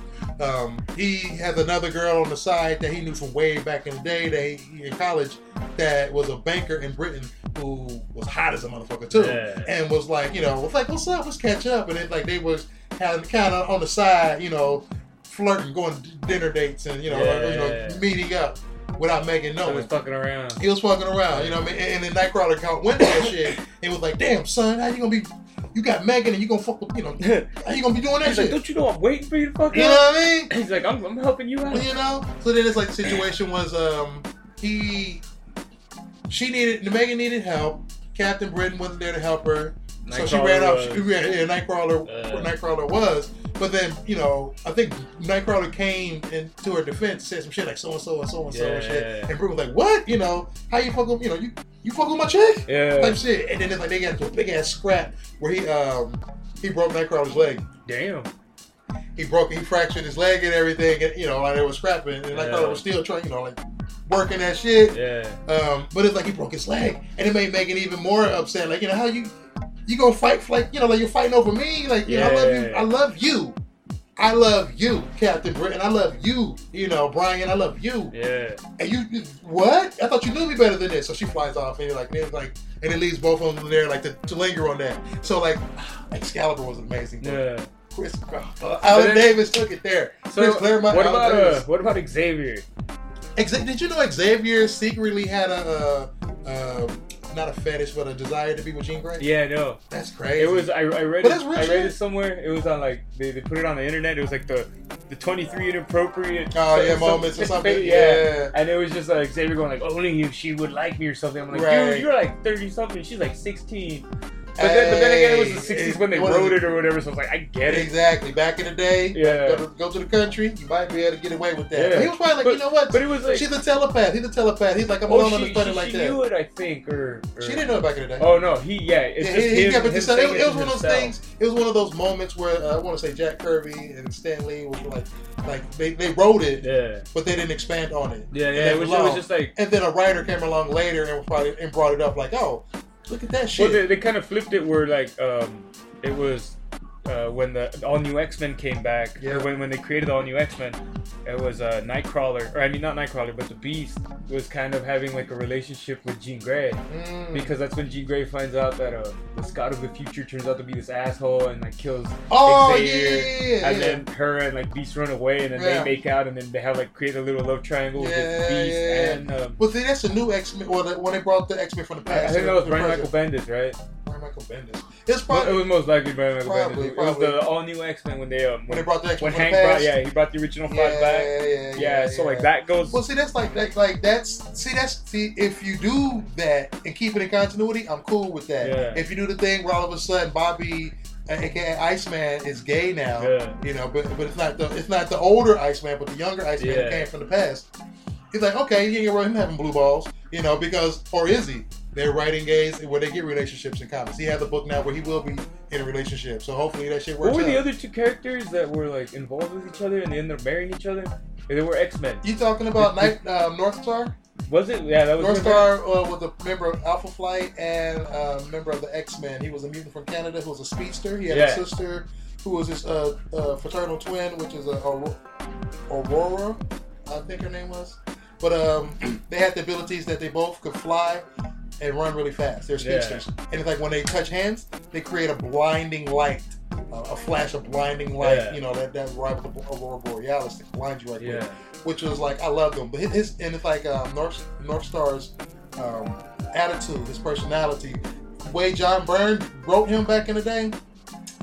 Um, he has another girl on the side that he knew from way back in the day that he, in college that was a banker in Britain who was hot as a motherfucker too, Yeah. and was like you know was like what's up, let's catch up, and it's like they was had kind of on the side, you know, flirting, going to dinner dates, and you know, Yeah, you know, meeting up without Megan So He was fucking around. He was fucking around, you know what I mean? And, and then Nightcrawler caught wind of that shit and was like, damn, son, how you gonna be, you got Megan and you gonna fuck with, you know, how you gonna be doing that He's like, shit? don't you know I'm waiting for you to fuck You know what I mean? He's like, I'm, I'm helping you out. You know? So then it's like the situation was, um, he, she needed, Megan needed help. Captain Britain wasn't there to help her. So she ran off. She ran, yeah, Nightcrawler, Uh. Nightcrawler was. But then, you know, I think Nightcrawler came into her defense, said some shit like so and so and so and so and shit. And Britain was like, "What? You know, how you fuck with, you know, you you fuck with my chick?" Yeah. Type shit. And then it's like they got into a big ass scrap where he um he broke Nightcrawler's leg. Damn. He broke, he fractured his leg and everything. And, you know, like they were scrapping, and Nightcrawler Yeah. was still trying, you know, like working that shit. Yeah. Um, but it's like he broke his leg, and it made Megan even more upset. Like, you know, how you you gonna fight for like you know, like you're fighting over me? Like, you know, I love you. Yeah. I love you. I love you, Captain Britain. I love you. You know, Brian. I love you. Yeah. And you, you- what? I thought you knew me better than this. So she flies off, and like, like, and it leaves both of them there, like, to, to linger on that. So like, Excalibur was amazing. Yeah. Chris, uh, Alan then- Davis took it there. So Chris Claremont. what about uh, what about Xavier? Exa- did you know Xavier secretly had a, uh, uh, not a fetish, but a desire to be with Jean Grey? Yeah, no. That's crazy. It was I, I read it, I read it somewhere. It was on like they, they put it on the internet. It was like the the 23 inappropriate. Oh yeah, some- moments or something. Yeah. Yeah. And it was just like Xavier going like, only if she would like me or something. I'm like, Right. dude, you're like 30 something. She's like 16. But then, but then again, it was the 60s when they wrote it or whatever. So I was like, I get it. Exactly. Back in the day, Yeah. go, to, go to the country, you might be able to get away with that. Yeah. But he was probably like, But- you know what? But it was like, She's a telepath. He's a telepath. He's like, I'm oh, alone on she, this planet she, like she that. knew it, I think, or, or She didn't know it back in the day. Oh no, he yeah. It's Yeah, just he, him, kept it him to himself. It, it was one of those things. It was one of those moments where uh, I want to say Jack Kirby and Stan Lee were like, like they, they wrote it, Yeah, but they didn't expand on it. yeah, yeah. It was, it was just like And then a writer came along later and probably and brought it up like, oh, look at that well, shit. they, they kind of flipped it where like um, it was uh, when the all new X Men came back. Yeah. Or when when they created the all new X Men, it was uh, Nightcrawler, or I mean not Nightcrawler, but the Beast was kind of having like a relationship with Jean Grey. Mm. Because that's when Jean Grey finds out that uh, the Scott of the future turns out to be this asshole and like kills oh yeah, Xavier, yeah, yeah, and then her and like Beast run away, and then they make out, and then they have like create a little love triangle with Beast and um, Well, see, that's the new X Men. Well, the, when they brought the X Men from the past. I past. think that was the Brian. Michael Bendis, right? Brian Michael Bendis. It's probably it was most likely Brian Michael Probably, Bendis. It was the all new X Men when they um when when, they brought the X Men when Hank brought yeah he brought the original five yeah, back. yeah, yeah, Yeah, yeah so like that goes. Well, see, that's like that, like that's see, that's see, if you do that and keep it in continuity, I'm cool with that. If you do the thing where all of a sudden Bobby, uh, aka Iceman, is gay now, Yeah. you know, but but it's not the it's not the older Iceman, but the younger Iceman who Yeah. came from the past. He's like, okay, you ain't him having blue balls, you know, because or is he? They're writing gays where they get relationships in comics. He has a book now where he will be in a relationship, so hopefully that shit works. What were the other two characters that were like involved with each other and then they ended up marrying each other? They were X Men. You talking about Night um, North Star? Was it? Yeah, that was North Star uh, was a member of Alpha Flight and a member of the X Men. He was a mutant from Canada who was a speedster. He had Yeah. a sister who was his uh, uh, fraternal twin, which is a, Auro- Aurora, I think her name was. But um, they had the abilities that they both could fly and run really fast. They're Yeah. speedsters, and it's like when they touch hands, they create a blinding light. Uh, a flash of blinding light, Yeah. you know that that rival the Aurora Borealis that blinds you right Yeah. which was like I loved him. But his, and it's like um, North North Star's um, attitude, his personality, the way John Byrne wrote him back in the day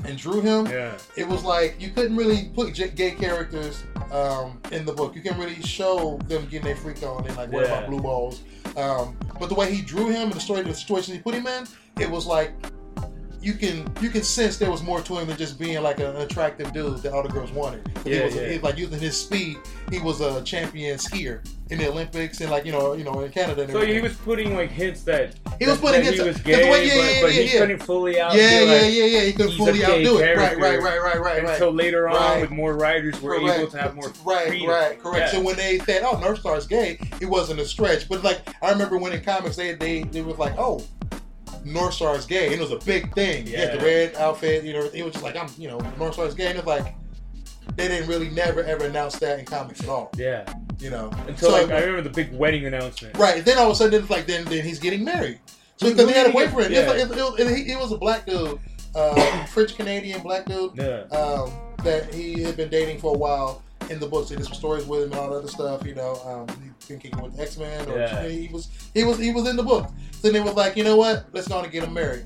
and drew him. Yeah. It was like you couldn't really put j- gay characters um, in the book. You can really show them getting their freak on and like worry Yeah. about blue balls. Um, but the way he drew him and the story, the situation he put him in, it was like you can you can sense there was more to him than just being like an attractive dude that all the girls wanted. 'Cause he Yeah, was yeah. he, like using his speed, he was a champion skier in the Olympics and like you know you know in Canada. And So he was putting like hints that He was putting that hints he was gay, way- yeah, but, yeah, but yeah, he yeah. couldn't fully out. yeah, like, yeah, yeah, yeah. He couldn't fully outdo it. Right, right, right, right, right, right. Until later on, Right. with more writers, we're Correct. able to have more Right, freedom. right, correct. Yeah. So when they said, "Oh, North Star's gay," it wasn't a stretch. But like, I remember when in comics they they they was like, "Oh, North Star is gay," and it was a big thing. He had the red outfit, you know. It was just like, "I'm," you know, North Star's gay, and it's like they didn't really never ever announce that in comics at all. Yeah. You know, Until So- like I remember the big wedding announcement. Right. Then all of a sudden, it's like then then he's getting married. So because he had a did he get- boyfriend, yeah. it, it, it, he- it was a black dude, uh, French Canadian black dude Yeah. um, that he had been dating for a while in the books. He did some stories with him and all that other stuff. You know, um, he's been kicking with X Men, or Yeah. he was he was he was in the book. So then it was like, you know what? Let's go and get him married.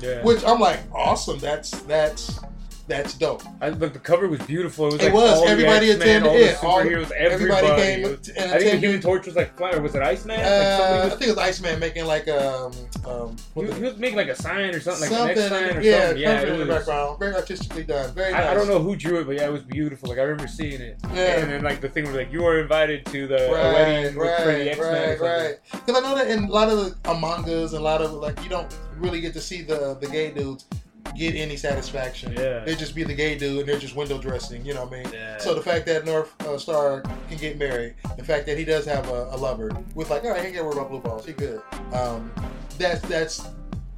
Yeah. Which I'm like, awesome. That's that's that's dope. I, look, the cover was beautiful. It was, It like, was. all the Everybody X-Men, attended all the it. All- superheroes, Everybody everybody. came was- and I think the. Human Torch was like flying. Was it Iceman? like Uh, somebody I think it was Iceman making like um um he, he was making like a sign or something, like something an X sign or yeah something. Yeah, it in the was. background. Very artistically done. Very nice. I, I don't know who drew it, but yeah, it was beautiful. Like I remember seeing it. Yeah. And then like the thing was like you were invited to the Right, wedding with- for the X Men. right, right. Because I know that in a lot of the mangas and a lot of like you don't really get to see the the gay dudes get any satisfaction. Yeah. They just be the gay dude and they're just window dressing. You know what I mean? Yeah. So the fact that North uh, Star can get married, the fact that he does have a, a lover, with like, all right, he ain't got to worry about blue balls, he good. Um, that's that's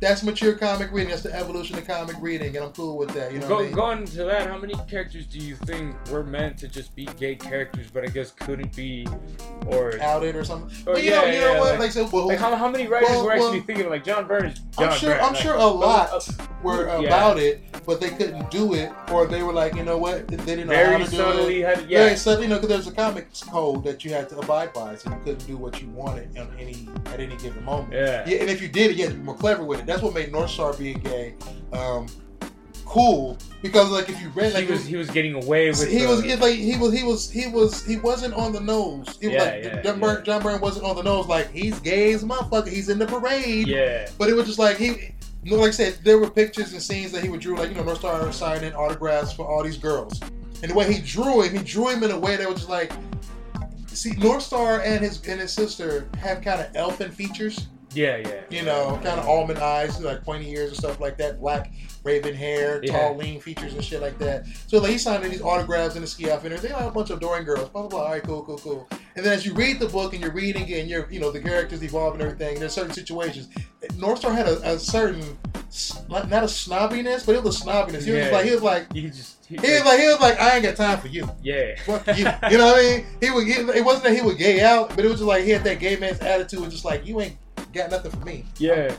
that's mature comic reading. That's the evolution of comic reading, and I'm cool with that. You know Go, I mean? going to that, how many characters do you think were meant to just be gay characters, but I guess couldn't be, or Outed or something. Oh, but you yeah, know, you know what? like- Like, said, well, like how, how many writers Well, were actually well, thinking like John Byrne is John I'm sure. Byrne, I'm like, sure a uh, lot uh, were yeah. about it, but they couldn't do it, or they were like, you know what, they didn't know how Very to do it. had, yeah. Very subtly, you know, because there's a comics code that you had to abide by, so you couldn't do what you wanted on any at any given moment. Yeah. Yeah, and if you did it, you had to be more clever with it. That's what made North Star being gay um, cool because, like, if you read, like, he was he was getting away with. he the, was like he was he was he was he wasn't on the nose. He was Yeah, like yeah, John, yeah. Byrne, John Byrne wasn't on the nose. Like he's gay as a motherfucker. He's in the parade. Yeah. But it was just like he, like I said, there were pictures and scenes that he would drew, like you know, North Star signing autographs for all these girls, and the way he drew him, he drew him in a way that was just like, see, North Star and his and his sister have kind of elfin features, Yeah, yeah. you know, kind of almond eyes, like pointy ears and stuff like that, black raven hair, Yeah. tall, lean features and shit like that. So like he's signing these autographs in the ski outfit, and they like a bunch of adoring girls, blah blah blah. All right, cool, cool, cool. And then as you read the book and you're reading it and you're, you know, the characters evolve and everything. There's certain situations. North Star had a, a certain, not not a snobbiness, but it was a snobbiness. He was Yeah. like, he was like, could just. He, he was like, he was like, I ain't got time for you. yeah. Fuck you. You know what I mean? He would. He, it wasn't that he would gay out, but it was just like he had that gay man's attitude. and just like, you ain't got nothing for me. Yeah.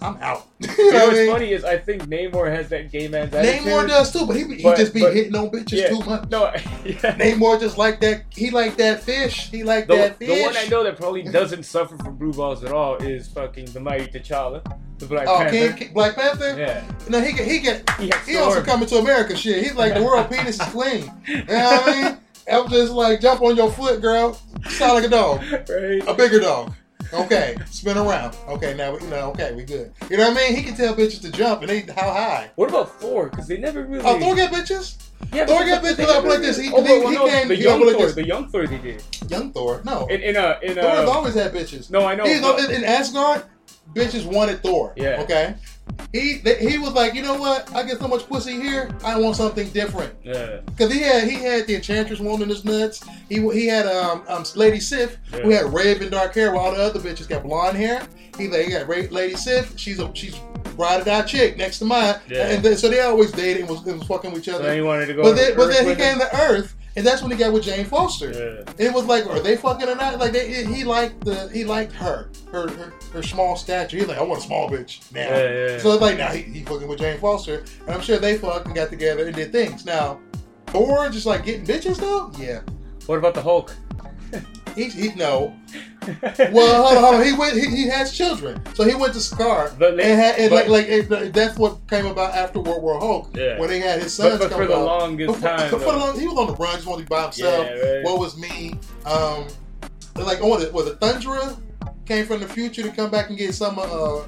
I'm out. you know what's funny is I think Namor has that gay man's attitude. Namor does too, but he, he But- just be but- hitting on bitches Yeah. too much. No, yeah. Namor just like that. He like that fish. He like The, that fish. the one I know that probably doesn't suffer from blue balls at all is fucking the mighty T'Challa, the Black Oh, Panther. King, King- Black Panther. Yeah, No, he get he get he he also coming to America shit. He's like the world penis is clean. You know what I mean? I'm just like jump on your foot, girl. Sound like a dog, right? a bigger dog. Okay, spin around. Okay, now we- you know. Okay, we good. You know what I mean? He can tell bitches to jump, and they how high. What about Thor? Because they never really. Oh, Thor got bitches. yeah, Thor got bitches up like this. He- oh, he- well, he no, came- the young Thor, this. the young Thor they did. Young Thor. No, In in a in Thor has always had bitches. No, I know. He's but- in, in Asgard, bitches wanted Thor. Yeah. Okay. He he was like, you know what? I get so much pussy here. I want something different. Yeah, Cause he had he had the Enchantress woman his nuts. He he had um, um Lady Sif who Yeah. had raven dark hair while all the other bitches got blonde hair. He like he got Lady Sif. She's a she's ride or die chick next to mine. Yeah. And then, so they always dated and was, and was fucking with each other. then he wanted to go. but then but then he came to Earth, and that's when he got with Jane Foster. him. It was like, are they fucking or not? Like they, he liked the he liked her, her, her, her small stature. He's like, I want a small bitch now. Yeah, yeah. yeah. So it's like now he, he fucking with Jane Foster, and I'm sure they fucked and got together and did things. Now, Thor just like getting bitches though. Yeah, what about the Hulk? he, he no. Well, hold on, hold on. He went. He, he has children, so he went to Scar. But and, had, and but- like, like it, that's what came about after World War Hulk, Yeah. when they had his sons but come for the out. longest But time, for the long- he was on the run, just wanted to be by yeah, himself. right. What was me? Um, like oh, well, the Thundra came from the future to come back and get some uh,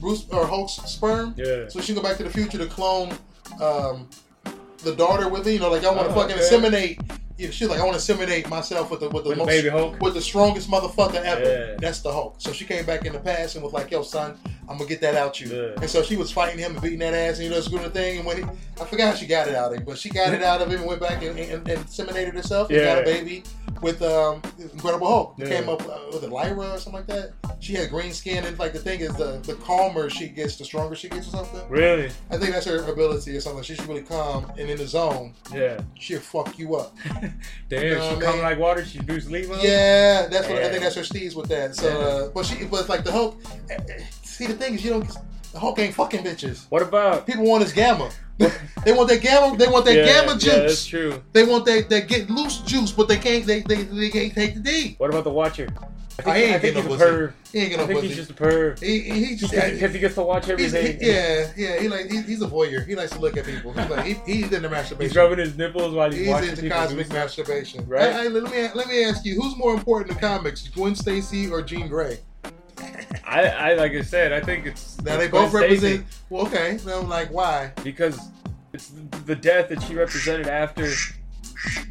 Bruce or Hulk's sperm. yeah. So she go back to the future to clone um, the daughter with it. You know, like I want to Oh, fucking okay. inseminate. Know, she's like, I want to inseminate myself with the with the With the most, baby Hulk. with the strongest motherfucker ever. Yeah. That's the Hulk. So she came back in the past and was like, Yo, son, I'm gonna get that out you. Yeah. And so she was fighting him and beating that ass, and you know, doing the thing. And when he, I forgot how she got it out of him, but she got it out of him and went back and, and, and inseminated herself and got a Yeah. baby with um, Incredible Hulk. Yeah. Came up uh, with a Lyra or something like that. She had green skin, and like the thing is, the the calmer she gets, the stronger she gets, or something. Really? I think that's her ability or something. She's really calm and in the zone. Yeah. She'll fuck you up. Damn, You know she come like water. She Bruce Lee. Yeah, that's what I think. That's her steez with that. So, Yeah. uh, but she, but it's like the Hulk. eh, eh, See, the thing is, you don't. The Hulk ain't fucking bitches. What about? People want his gamma. They want that gamma. They want that yeah, gamma Yeah, that's juice. true. they want that that get loose juice, but they can't. They they, they can't take the D. What about the Watcher? I think, oh, I ain't I think getting he's no a perv. He ain't I think pussy. he's just a perv. he, he, he just. Because he gets to watch everything. he, yeah, yeah. He like he, he's a voyeur. He likes to look at people. He's like he, he's into masturbation. He's rubbing his nipples while he's, He's watching into cosmic masturbation. Right. Hey, hey, let me let me ask you, who's more important in comics, Gwen Stacy or Jean Grey? I, I like I said, I think it's Now they both represent. Well, okay. So I'm like, why? because it's the death that she represented after,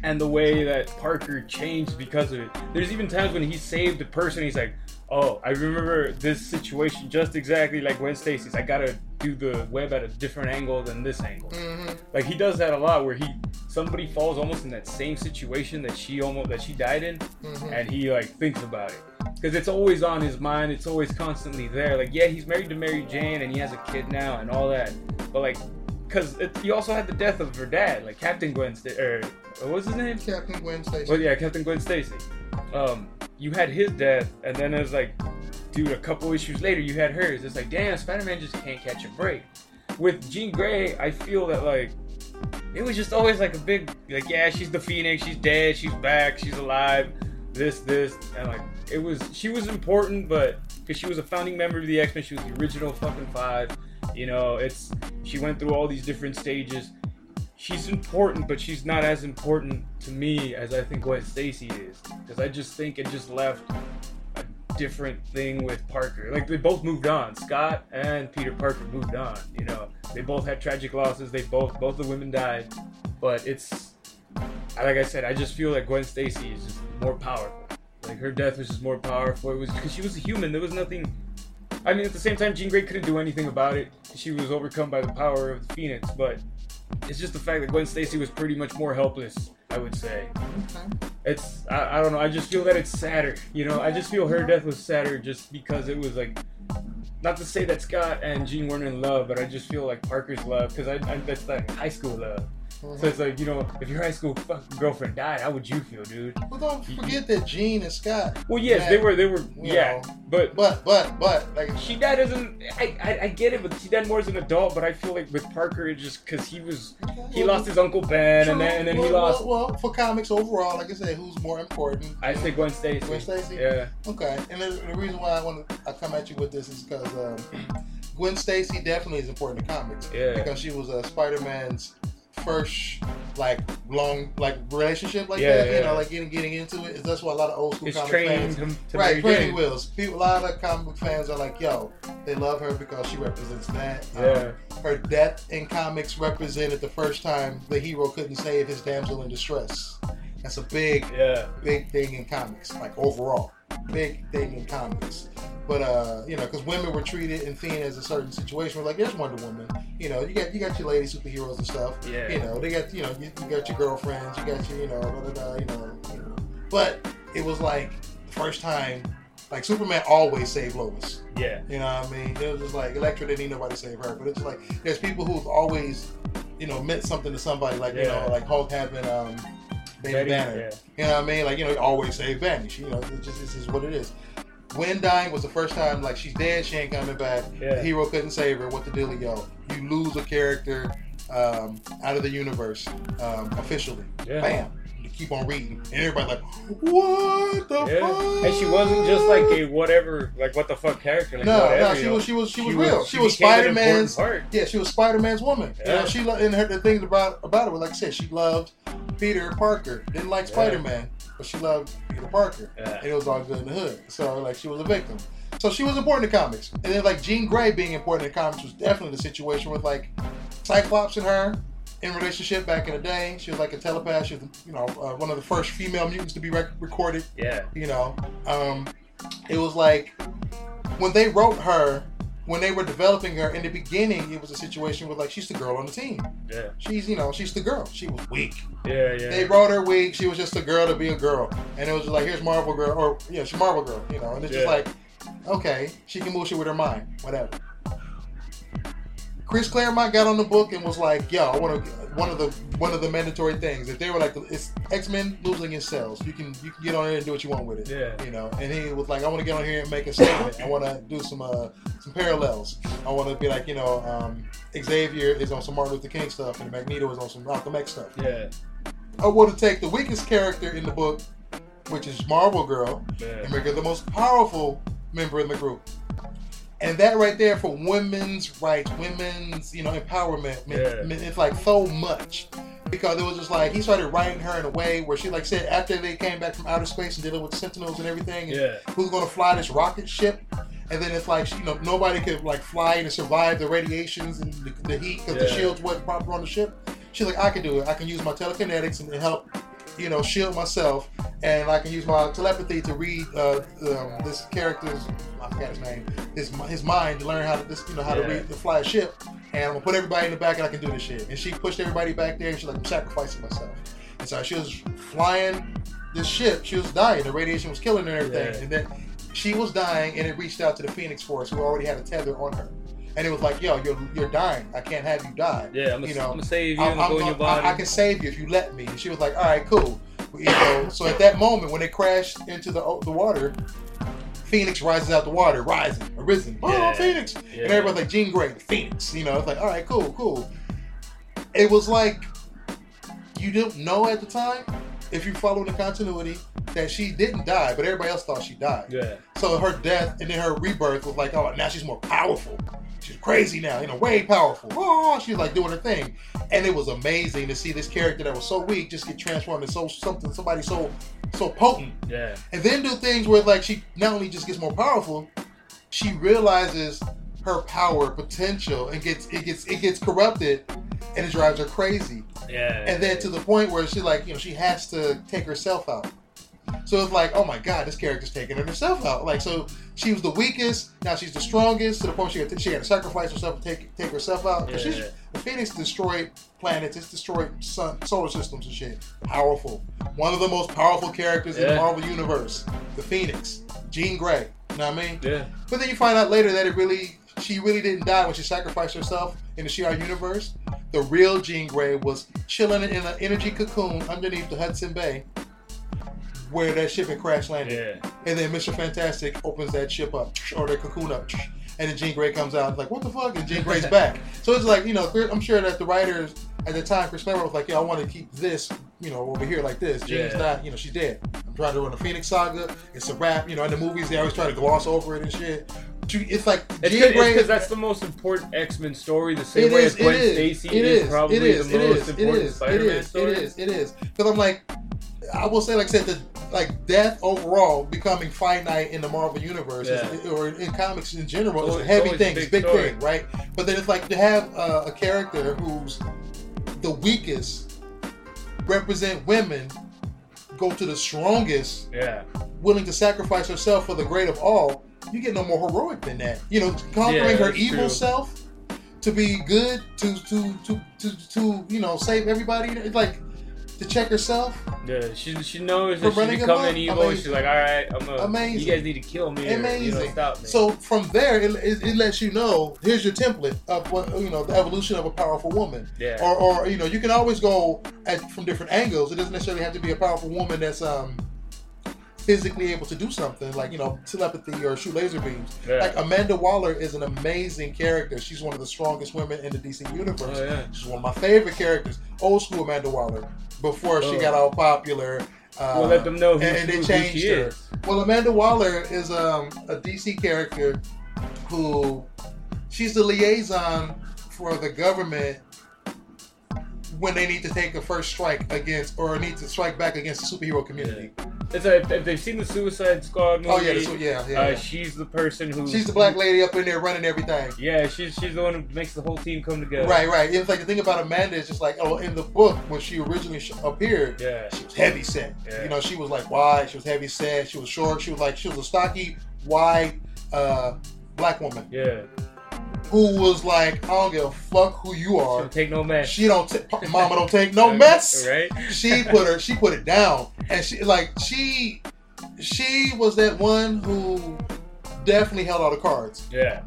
and the way that Parker changed because of it. There's even times when he saved a person. He's like, "Oh, I remember this situation just exactly like when Stacy's. I gotta do the web at a different angle than this angle." hmm Like he does that a lot, where he somebody falls almost in that same situation that she almost that she died in, hmm and he like thinks about it because it's always on his mind. It's always constantly there. Like yeah, he's married to Mary Jane and he has a kid now and all that, but like because he also had the death of her dad, like Captain Gwen, Sta- or what was his name? Captain Gwen Stacy. Well, yeah, Captain Gwen Stacy. Um, you had his death, and then it was like, dude, a couple issues later, you had hers. It's like, damn, Spider-Man just can't catch a break. with Jean Grey, I feel that like it was just always like a big like yeah, she's the Phoenix, she's dead, she's back, she's alive, this this and like it was she was important, but because she was a founding member of the X Men, she was the original fucking five. You know, it's she went through all these different stages. She's important, but she's not as important to me as I think Gwen Stacy is. Because I just think it just left a different thing with Parker. Like they both moved on. Scott and Peter Parker moved on. You know, they both had tragic losses. They both both the women died. But it's like I said, I just feel like Gwen Stacy is just more powerful. Like her death was just more powerful. It was because she was a human. There was nothing. I mean, at the same time, Jean Grey couldn't do anything about it. She was overcome by the power of the Phoenix. But it's just the fact that Gwen Stacy was pretty much more helpless. I would say. Okay. It's I, I don't know. I just feel that it's sadder. You know, I just feel her death was sadder just because it was like. Not to say that Scott and Jean weren't in love, but I just feel like Parker's love because I, I that's like high school love. So it's like you know, if your high school fucking girlfriend died, how would you feel, dude? Well, don't forget that Jean and Scott. Well, yes, had- they were, they were, yeah, know, but But but but like she died as an. I, I I get it, but she died more as an adult. But I feel like with Parker, it just because he was he well, lost his uncle Ben, and then and then well, he lost. Well, well, for comics overall, like I said, who's more important? I say Gwen Stacy. Gwen Stacy. Yeah, Okay, and the, the reason why I want to I come at you with this is because um, Gwen Stacy definitely is important to comics yeah, because she was uh, Spider-Man's first like long like relationship like Yeah, that. You know, like getting getting into it. That's why a lot of old school it's comic fans. Right, training Jane. wheels. People, a lot of comic book fans are like, "Yo, they love her because she represents that." Um, Yeah, her death in comics represented the first time the hero couldn't save his damsel in distress. That's a big, yeah, big thing in comics, like overall, big thing in comics. But uh, you know, because women were treated and seen as a certain situation. We're like, there's Wonder Woman. You know, you got you got your lady superheroes and stuff. yeah. You know, they got you know you, you got your girlfriends, you got your you know, blah, blah, blah, you know, you know. But it was like the first time, like Superman always saved Lois. yeah. You know what I mean? It was just like Elektra didn't need nobody to save her, but it's like there's people who've always, you know, meant something to somebody. Like you know, like Hulk having um, Baby Betty, Banner. yeah. You know what I mean? Like you know, he always say. She, you know, it just this is what it is. Gwen dying was the first time like she's dead, she ain't coming back. Yeah. The hero couldn't save her. What the dealio? You lose a character um, out of the universe um, officially. Yeah. Bam. Keep on reading, and everybody like, what the Yeah, fuck? and she wasn't just like a whatever, like what the fuck character. Like no, whatever, no, you she was, she was, she was real. She, became was Spider Man's. Yeah, she was Spider Man's woman. You Yeah. know, she lo- and her the things about about her, like I said, she loved Peter Parker. Didn't like Yeah. Spider Man, but she loved Peter Parker, Yeah. and it was all good in the hood. So like she was a victim. So she was important to comics, and then like Jean Grey being important in comics was definitely the situation with like Cyclops and her in relationship back in the day. She was like a telepath. She was you know uh, one of the first female mutants to be rec- recorded. Yeah, you know um it was like when they wrote her when they were developing her in the beginning it was a situation where like she's the girl on the team. Yeah, she's you know she's the girl. She was weak. Yeah, yeah. they wrote her weak. She was just a girl to be a girl. And it was just like here's marvel girl or yeah she's marvel girl you know? And it's just like okay she can move shit with her mind whatever Chris Claremont got on the book and was like, "Yo, I want to one of the one of the mandatory things. If they were like, it's X Men losing its cells, you can you can get on here and do what you want with it. Yeah. You know." And he was like, "I want to get on here and make a statement. I want to do some uh, some parallels. I want to be like, you know, um, Xavier is on some Martin Luther King stuff, and Magneto is on some Malcolm X stuff. yeah, I want to take the weakest character in the book, which is Marvel Girl, and make her the most powerful member in the group." And that right there for women's rights, women's, you know, empowerment, Yeah. it's like so much. Because it was just like he started writing her in a way where she like said after they came back from outer space and dealing with Sentinels and everything, and yeah, who's gonna fly this rocket ship, and then it's like you know nobody could like fly and survive the radiations and the, the heat because the shields wasn't proper on the ship. She's like, I can do it. I can use my telekinetics and help, you know, shield myself, and I can use my telepathy to read uh, um, this character's I forgot his name, his his mind to learn how to this you know how to read to fly a ship, and I'm gonna put everybody in the back and I can do this shit. And she pushed everybody back there, and she's like, I'm sacrificing myself. And so she was flying this ship. She was dying. The radiation was killing her and everything. Yeah. And then she was dying, and it reached out to the Phoenix Force, who already had a tether on her. And it was like, yo, you're, you're dying. I can't have you die. yeah. I'm gonna, You know, I'm gonna save you I'm, I'm go in your body. I, I can save you if you let me. And she was like, all right, cool. You know, so at that moment, when they crashed into the the water, Phoenix rises out the water, rising, arisen. Oh, Yeah. Phoenix! Yeah. And everybody's like, Jean Grey, Phoenix. You know, it's like, all right, cool, cool. It was like you didn't know at the time, if you follow the continuity, that she didn't die, but everybody else thought she died. Yeah. So her death and then her rebirth was like, oh, now she's more powerful. Crazy now, you know, way powerful. Oh, she's like doing her thing, and it was amazing to see this character that was so weak just get transformed into so something, somebody so so potent, Yeah. and then do things where like she not only just gets more powerful, she realizes her power potential and gets it gets it gets corrupted, and it drives her crazy Yeah. and then to the point where she like you know she has to take herself out so it's like oh my god this character's taking herself out. Like so she was the weakest now she's the strongest to the point she had to, she had to sacrifice herself to take take herself out. 'Cause she's the phoenix destroyed planets it's destroyed sun solar systems and shit. Powerful. One of the most powerful characters in the marvel universe the phoenix. Jean grey you know what i mean? Yeah. but then you find out later that it really, she really didn't die when she sacrificed herself in the Shi'ar universe. The real Jean Grey was chilling in an energy cocoon underneath the Hudson Bay, where that ship had crash landed. Yeah. And then Mr. Fantastic opens that ship up, or the cocoon up, and then Jean Grey comes out like, what the fuck? And Jean Grey's back. So it's like, you know, I'm sure that the writers at the time, Chris Claremont was like, yeah, I want to keep this, you know, over here like this. Jean's Yeah. not, you know, she's dead. I'm trying to run the Phoenix Saga. It's a wrap. You know, in the movies, they always try to gloss over it and shit. It's like It's Jean Grey. because that's the most important X Men story. The same way is, as Gwen Stacy it is, is, probably the most is, important Spider Man story. it is, it is. Because I'm like, I will say, like I said, the like death overall becoming finite in the Marvel universe is, or in comics in general It's is a heavy thing, it's a big big thing, right? But then it's like to have uh, a character who's the weakest represent women go to the strongest Yeah. willing to sacrifice herself for the great of all, you get no more heroic than that. You know, conquering Yeah, her evil true. self to be good, to to to to to you know save everybody. It's like to check herself. Yeah. She she knows that she's becoming evil. Amazing. she's like, all right, I'm gonna. Amazing. You guys need to kill me. Or, you know, stop me. So from there, it, it, it lets you know here's your template of what you know the evolution of a powerful woman. yeah. Or, or you know you can always go at from different angles. It doesn't necessarily have to be a powerful woman that's um physically able to do something like you know telepathy or shoot laser beams. yeah. Like Amanda Waller is an amazing character. She's one of the strongest women in the DC universe. oh yeah. She's one of my favorite characters. Old school Amanda Waller before she Oh. got all popular. Uh, We'll let them know who, and, and they changed she her. is. Well, Amanda Waller is um, a DC character who she's the liaison for the government when they need to take a first strike against or need to strike back against the superhero community. It's a, if they've seen the Suicide Squad movie. Oh yeah, yeah, yeah. uh, yeah. she's the person who. she's the black lady up in there running everything. Yeah, she's she's the one who makes the whole team come together. Right, right. It's like the thing about Amanda is just like, oh, in the book when she originally sh- appeared, Yeah. she was heavy set. Yeah. You know, she was like wide. She was heavy set. She was short. She was like she was a stocky, wide, uh, black woman Yeah. Who was like, I don't give a fuck who you She are. don't take no mess. She don't. T- Mama don't take no mess. Right. She put her. She put it down, and she like she, she was that one who definitely held all the cards. Yeah.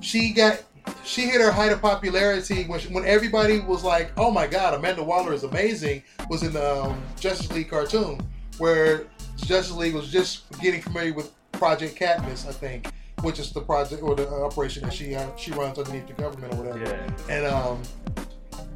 she got she hit her height of popularity when she, when everybody was like, "Oh my God, Amanda Waller is amazing." Was in the um, Justice League cartoon where Justice League was just getting familiar with Project Cadmus, I think, which is the project or the operation that she uh, she runs underneath the government or whatever. Yeah. And um,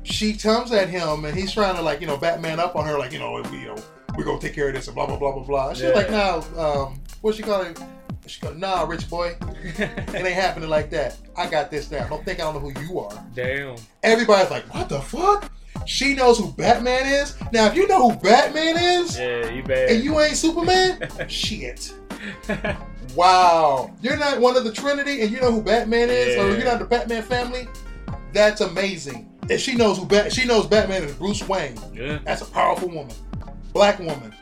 she comes at him, and he's trying to like you know Batman up on her, like you know we you know we're gonna take care of this and blah blah blah blah blah. She's Yeah. like, "Nah, um, what she call it?" She go, "Nah, rich boy." It ain't happening like that. I got this down. Don't think I don't know who you are. Damn. Everybody's like, what the fuck? She knows who Batman is. Now, if you know who Batman is Yeah, you bad. and you ain't Superman, shit. Wow. You're not one of the Trinity and you know who Batman is, or you're not the Batman family. That's amazing. And she knows who Bat. She knows Batman is Bruce Wayne. yeah. That's a powerful woman, black woman,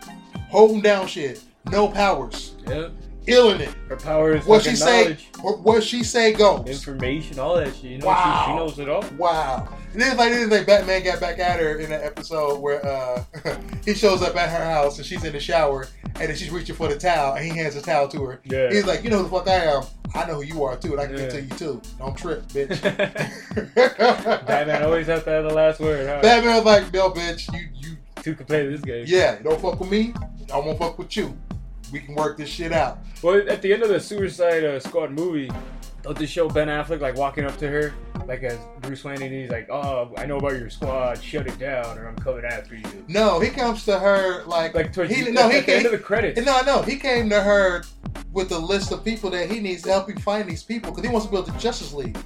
holding down shit, no powers, Yeah. Ill in it. Her power is What she say, what, she say goes. information, all that shit. You know, Wow. she, she knows it all. Wow. And then like then like Batman got back at her in that episode where uh he shows up at her house and she's in the shower and then she's reaching for the towel and he hands the towel to her. Yeah. He's like, you know who the fuck I am. I know who you are too, and I can Yeah. to you too. Don't trip, bitch. Batman always has to have the last word, huh? Batman was like, no, bitch, you you can play this game. yeah, don't fuck with me, I won't fuck with you. We can work this shit out. Well, at the end of the Suicide uh, Squad movie, don't they show Ben Affleck like walking up to her, like as Bruce Wayne, and he's like, "Oh, I know about your squad. Shut it down, or I'm coming after you." No, he comes to her like Like towards he, the, no, at he the end came. of the credits. No, no, he came to her with a list of people that he needs to help him find these people because he wants to build the Justice League.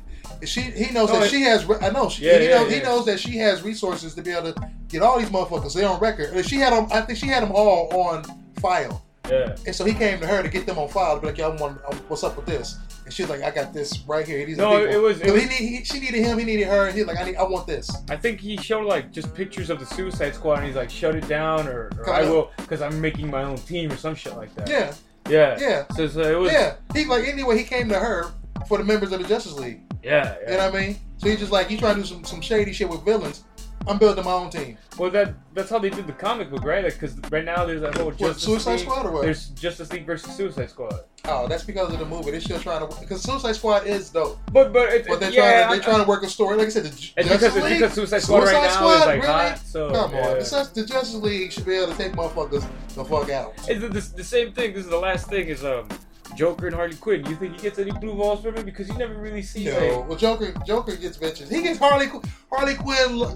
She, he knows Oh, that it- she has. I know. She, Yeah, he, yeah, knows, he knows that she has resources to be able to get all these motherfuckers. They're on record. She had them. I think she had them all on file. Yeah. And so he came to her to get them on file to be like, "Yo, I want, um, what's up with this?" And she's like, "I got this right here." These No, people." it was- it was- he, need, he, she needed him. He needed her. And he's like, "I need. I want this." I think he showed like just pictures of the Suicide Squad, and he's like, "Shut it down," or, or "I on. will," because I'm making my own team or some shit like that. Yeah, Yeah. yeah, So, so it was. yeah. He like anyway. He came to her for the members of the Justice League. Yeah. yeah. You know what I mean? So he's just like, you trying to do some, some shady shit with villains. I'm building my own team. Well, that that's how they did the comic book, right? Because right now there's that whole What, Suicide League. Squad or what? There's Justice League versus Suicide Squad. Oh, that's because of the movie. They're still trying to because Suicide Squad is dope, But but it, but they're yeah, trying to they're trying to work a story. Like I said, the It's Justice because it's League. because Suicide Squad right Suicide now is like Really? hot. So Come yeah. on, the, the Justice League should be able to take motherfuckers the fuck out. It's the, the, the same thing. This is the last thing. Is um Joker and Harley Quinn. You think he gets any blue balls from it because you never really see like well, Joker Joker gets bitches. He gets Harley Harley Quinn.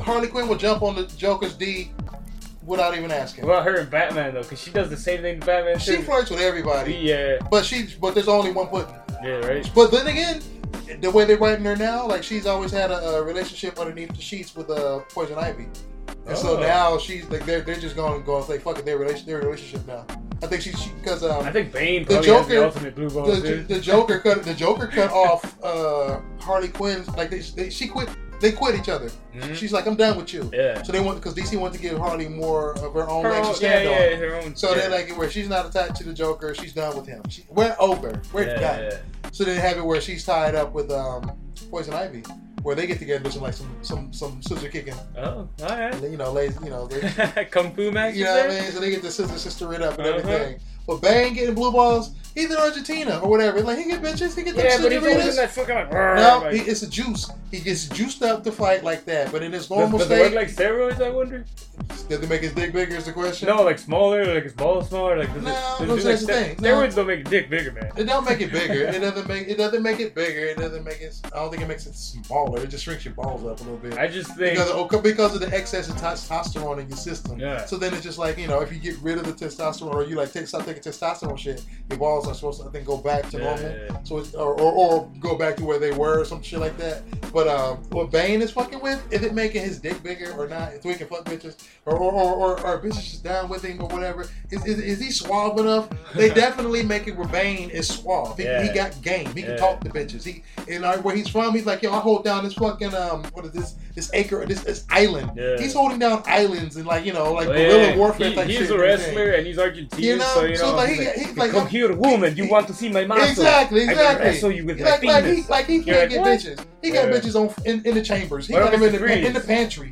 Harley Quinn will jump on the Joker's D without even asking. About her and Batman though? Because she does the same thing to Batman She too. flirts with everybody, Yeah, but she but there's only one pudding. yeah, right. But then again, the way they're writing her now, like she's always had a, a relationship underneath the sheets with uh, Poison Ivy, and so Oh. now she's like they're they're just going to go and say fuck it, their relation their relationship now. I think she's because um, I think Bane The the Joker- ultimate blue balls, the, the Joker cut the Joker cut off uh, Harley Quinn like they, they, she quit they quit each other. Mhm. She's like I'm done with you. Yeah. So they want because DC wanted to give Harley more of her own Her own, to yeah, on. yeah, her own. So yeah. they're like where she's not attached to the Joker, she's done with him. She, we're over. We're yeah, done. yeah. So they have it where she's tied up with um, Poison Ivy, where they get together and do some like some some some scissor kicking, Oh, all right. you know, lays, you know, they, Kung Fu match. you know what I mean. So they get the scissor sister it up and Uh-huh. everything. But Bane getting blue balls, he's in Argentina or whatever. Like he get bitches, he get Yeah, but he's always in that fucking like. No, like, he, it's a juice. He gets juiced up to fight like that. But in his normal does it work state, like steroids? I wonder. does it make his dick bigger? Is the question? No, like smaller, like his balls smaller. Like does No, it, does no, that's like, the thing. No. Steroids don't make a dick bigger, man. It don't make it bigger. It doesn't make it doesn't make it bigger. It doesn't make it. I don't think it makes it smaller. It just shrinks your balls up a little bit. I just think. because of, oh, because of the excess of testosterone in your system. Yeah. So then it's just like you know, if you get rid of the testosterone or you like take stop taking testosterone shit, your balls are supposed to I think go back to Yeah, normal. yeah, yeah. So it's, or, or or go back to where they were or some shit like that. But um, what Bane is fucking with, is it making his dick bigger or not? So he can fuck bitches, or or or, or, or bitches just down with him or whatever. Is, is, is he suave enough? They definitely make it where Bane is suave. He, he got game. He Yeah. can talk to bitches. He and like, where he's from, he's like, yo, I hold down this fucking um, what is this? This acre, this this island. Yeah. He's holding down islands and like you know, like Well, guerrilla yeah, warfare he- type he's shit. a wrestler and he's Argentinian, You know, so you know. So, like, he- like, he's like- come here, woman. You want to see my muscle? Exactly, I exactly. wrestle you with my like, like he like he can't like, get bitches. He got bitches on in, in the chambers. He got them in the, in the pantry.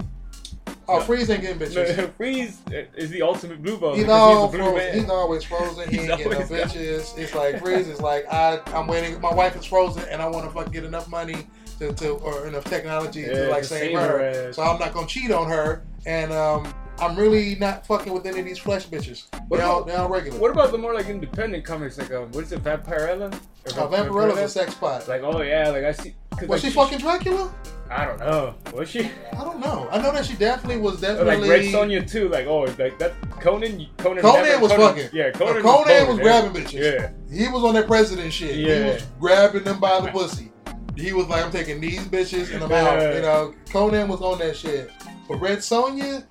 Oh, No. Freeze ain't getting bitches. No, Freeze is the ultimate blue ball He's, all he's blue frozen. He's always frozen. He He's ain't getting no bitches. It's like Freeze is like I I'm waiting. My wife is frozen, and I want to fucking get enough money to, to or enough technology to Yeah, like to save save her. ass. So I'm not gonna cheat on her, and um I'm really not fucking with any of these flesh bitches. What They all about- they all regular. What about the more like independent comics, like um, what is it, Vampirella? Or Uh, Vampirella's a sex pot. Like, oh yeah, like I see. Was like, she fucking Dracula? I don't know. Was she? I don't know. I know that she definitely was definitely. like Red Sonja too. Like oh, like that Conan. Conan. Conan never- was fucking. Yeah, Conan. Conan, was yeah. grabbing bitches. Yeah. He was on that president shit. He Yeah. was grabbing them by the pussy. He was like, I'm taking these bitches and I'm out. You know, Conan was on that shit. But Red Sonja,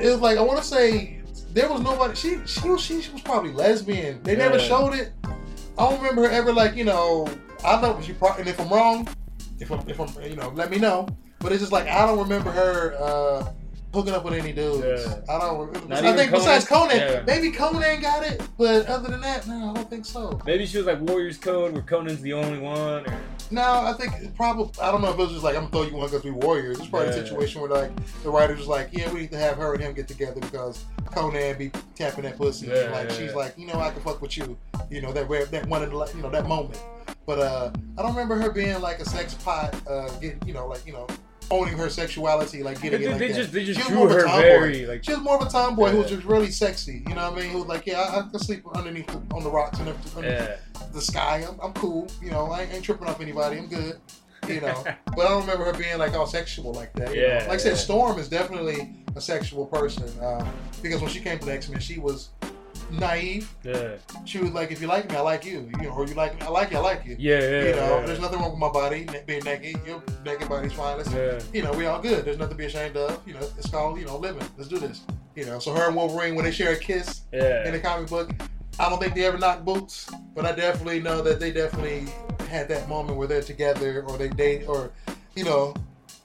it was like I want to say there was nobody. She she was she, she was probably lesbian. They never Yeah. showed it. I don't remember her ever like you know. I know she probably. And if I'm wrong, if I'm if I'm you know, let me know. But it's just like I don't remember her. uh Hooking up with any dudes. Yeah. I don't. Not I think besides Conan? Conan, Yeah. maybe Conan got it, but other than that, no, I don't think so. Maybe she was like Warriors Code, where Conan's the only one. Or No, I think probably. I don't know if it was just like I'm gonna throw you one because we warriors. It's probably a situation where like the writer's like, yeah, we need to have her and him get together because Conan be tapping that pussy. Yeah, and like yeah, she's yeah. like, you know, I can fuck with you. You know that that one of the you know that moment. But uh, I don't remember her being like a sex pot. Uh, getting you know like you know owning her sexuality, like getting They, it like they that. just they just She was drew more of a her tomboy. very like She was more of a tomboy who was just really sexy. You know what I mean? Who was like, yeah, I, I can sleep underneath the, on the rocks and underneath yeah. the sky. I'm, I'm cool. You know, I ain't, ain't tripping off anybody. I'm good. You know, but I don't remember her being like all sexual like that. you know? Yeah, Like I said. Storm is definitely a sexual person um, because when she came to X Men, she was naive. Yeah, She was like, if you like me, I like you. You know, or you like me, I like you, I like you. yeah, yeah. you know, yeah. there's nothing wrong with my body being naked. Your naked body's fine. Let's, Yeah. you know, we all good. There's nothing to be ashamed of. You know, it's called, you know, living. Let's do this. You know, so her and Wolverine, when they share a kiss in the comic book, I don't think they ever knocked boots, but I definitely know that they definitely had that moment where they're together or they date or, you know,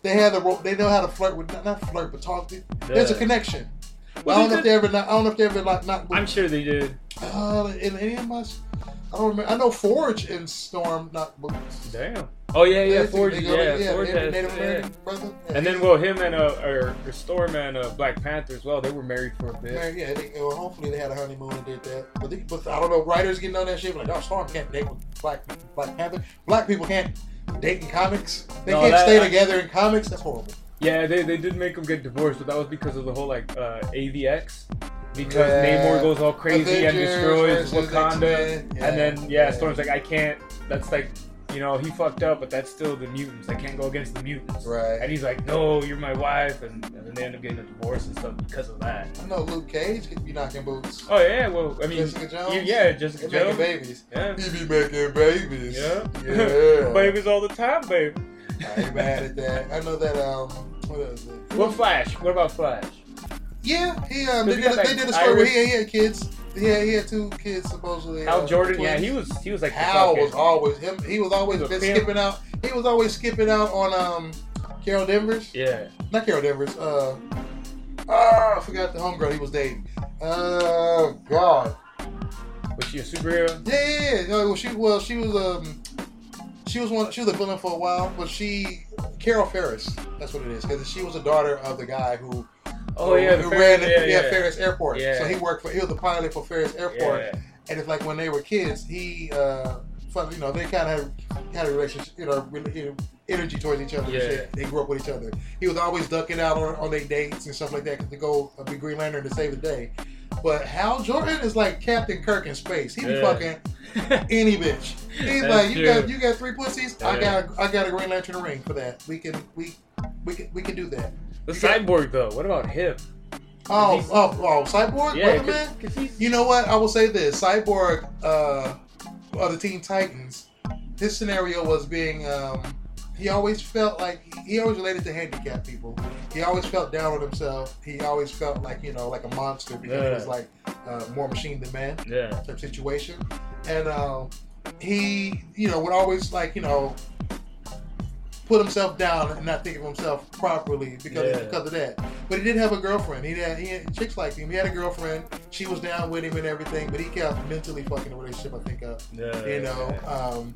they had the they know how to flirt with not flirt but talk. To there's a connection. Well, I don't know if they ever not, I don't know if they ever like boots. I'm sure they did. Uh, in any of us, I don't remember. I know Forge and Storm not boots. Damn. Oh yeah, yeah, Forge. Yeah, go Forge. Native, Native yeah. Brother. Yeah, And then well, him and uh, or, or Storm and uh, Black Panther as well. They were married for a bit. Yeah, they, well, hopefully they had a honeymoon and did that. But, they, but I don't know, writers getting on that shit like, oh, Storm can't date with Black Black Panther. Black people can't date in comics. They No, can't that- stay I- together in comics. That's horrible. Yeah, they, they did make them get divorced, but that was because of the whole like uh, AVX. Because Yeah. Namor goes all crazy and destroys Wakanda, Yeah, and then yeah, yeah. Storm's like, I can't. That's like, you know, he fucked up, but that's still the mutants. I can't go against the mutants. Right. And he's like, No, you're my wife, and, and then they end up getting a divorce and stuff because of that. I know Luke Cage could be knocking boots. Oh yeah, well, I mean, Jessica Jones? you- yeah, Jessica They making babies. Yeah, He be making babies. yeah, Yeah. babies all the time, babe. I ain't mad at that. I know that. Um, what is it? What Flash? What about Flash? Yeah, he um, they did, a, they did a story where he, he had kids. Yeah, he had two kids supposedly. Hal uh, Jordan, yeah, he was he was like Hal was always him. He was always He was a been pimp. skipping out. He was always skipping out on um Carol Danvers. yeah. Not Carol Danvers. Uh, ah, I forgot the homegirl he was dating. Oh God. Was she a superhero? Yeah, yeah, yeah. No, well, she well she was um she was one she was a villain for a while, but she Carol Ferris. That's what it is because she was a daughter of the guy who Oh yeah, who Ferris- ran yeah, yeah, yeah. Ferris Airport. Yeah. So he worked for he was the pilot for Ferris Airport. Yeah. And it's like when they were kids, he, uh, you know, they kind of had, had a relationship, you know, really, you know, energy towards each other. and Yeah. shit. They grew up with each other. He was always ducking out on, on their dates and stuff like that to go uh, be Green Lantern to save the day. But Hal Jordan is like Captain Kirk in space. He be Yeah. fucking any bitch. He's That's like, you true. got you got three pussies. I got I got a Green Lantern ring for that. We can we we can we can do that. The You got- cyborg though. What about him? Oh oh oh, Cyborg, Yeah, cause, 'cause he's You know what? I will say this: Cyborg uh, of the Teen Titans. His scenario was being. Um, he always felt like he always related to handicapped people. He always felt down on himself. He always felt like you know like a monster because he was like uh, more machine than man yeah. type situation. And um, he, you know, would always like you know put himself down and not think of himself properly because Yeah. because of that. But he did have a girlfriend. He had, he had chicks like him. He had a girlfriend. She was down with him and everything. But he kept mentally fucking the relationship. I think up. Yeah. You know. Um,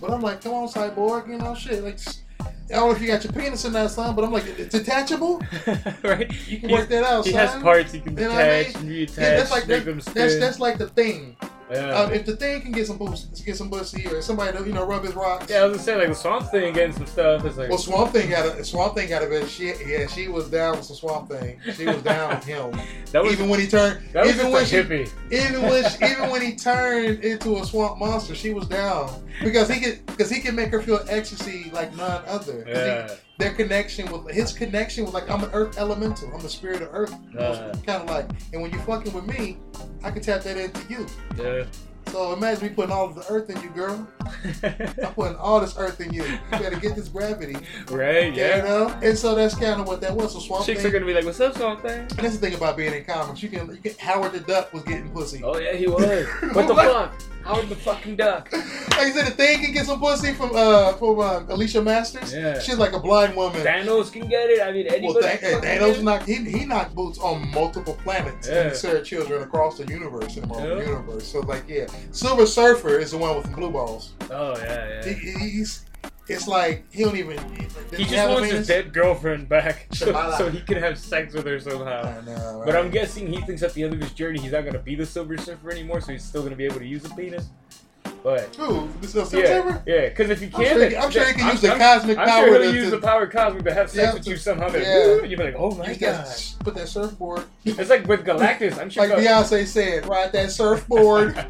but I'm like, come on, cyborg. You know, shit. Like, I don't know if you got your penis in that, son. But I'm like, it's detachable. right. You can He's- work that out, He son. has parts he can You know I detach reattach. Yeah, that's like make that, that's that's like the thing. Yeah. Uh, if the thing can get some pussy, get some pussy, or somebody to you know rub his rocks. yeah, I was gonna say like the Swamp Thing getting some stuff. It's like Well, Swamp Thing got a Swamp Thing got a bit. She yeah, she was down with some Swamp Thing. She was down with him. that was even when he turned, that was even when she, hippie. even when she, even when he turned into a swamp monster, she was down because he could because he could make her feel ecstasy like none other. he- Yeah. Their connection with his connection was like I'm an earth elemental. I'm the spirit of earth. Uh. kind of like, and when you fucking with me, I can tap that into you. Yeah. So imagine me putting all of the earth in you, girl. I'm putting all this earth in you. You better get this gravity. right. You Yeah. know? And so that's kind of what that was. So Swamp Chicks Thing. are gonna be like, "What's up, Swamp Thing?" and that's the thing about being in comics. You can, you can Howard the Duck was getting pussy. Oh yeah, he was. what the fuck? Howard the fucking duck. Like I said, the thing can get some pussy from uh from uh, Alicia Masters. Yeah. She's like a blind woman. Thanos can get it. I mean, well, anybody. Than- Thanos get it. knocked he, he knocked boots on multiple planets Yeah. and served children across the universe in the Marvel Yeah. universe. So like yeah, Silver Surfer is the one with the blue balls. Oh yeah, He, yeah. he's it's like he don't even. He, He just wants his dead girlfriend back so, so he can have sex with her somehow. Know, But? I'm guessing he thinks at the end of his journey he's not gonna be the Silver Surfer anymore, so he's still gonna be able to use a penis. But Who? This is yeah, September? yeah, because if you I'm can't, sure, he- I'm sure he can I'm- use the I'm- cosmic I'm power sure to, he'll use to- the power cosmic to have sex Yeah, with you somehow. Yeah. You'd be like, oh my use god. that- put that surfboard. It's like with Galactus. I'm sure. Like Beyonce said, ride that surfboard.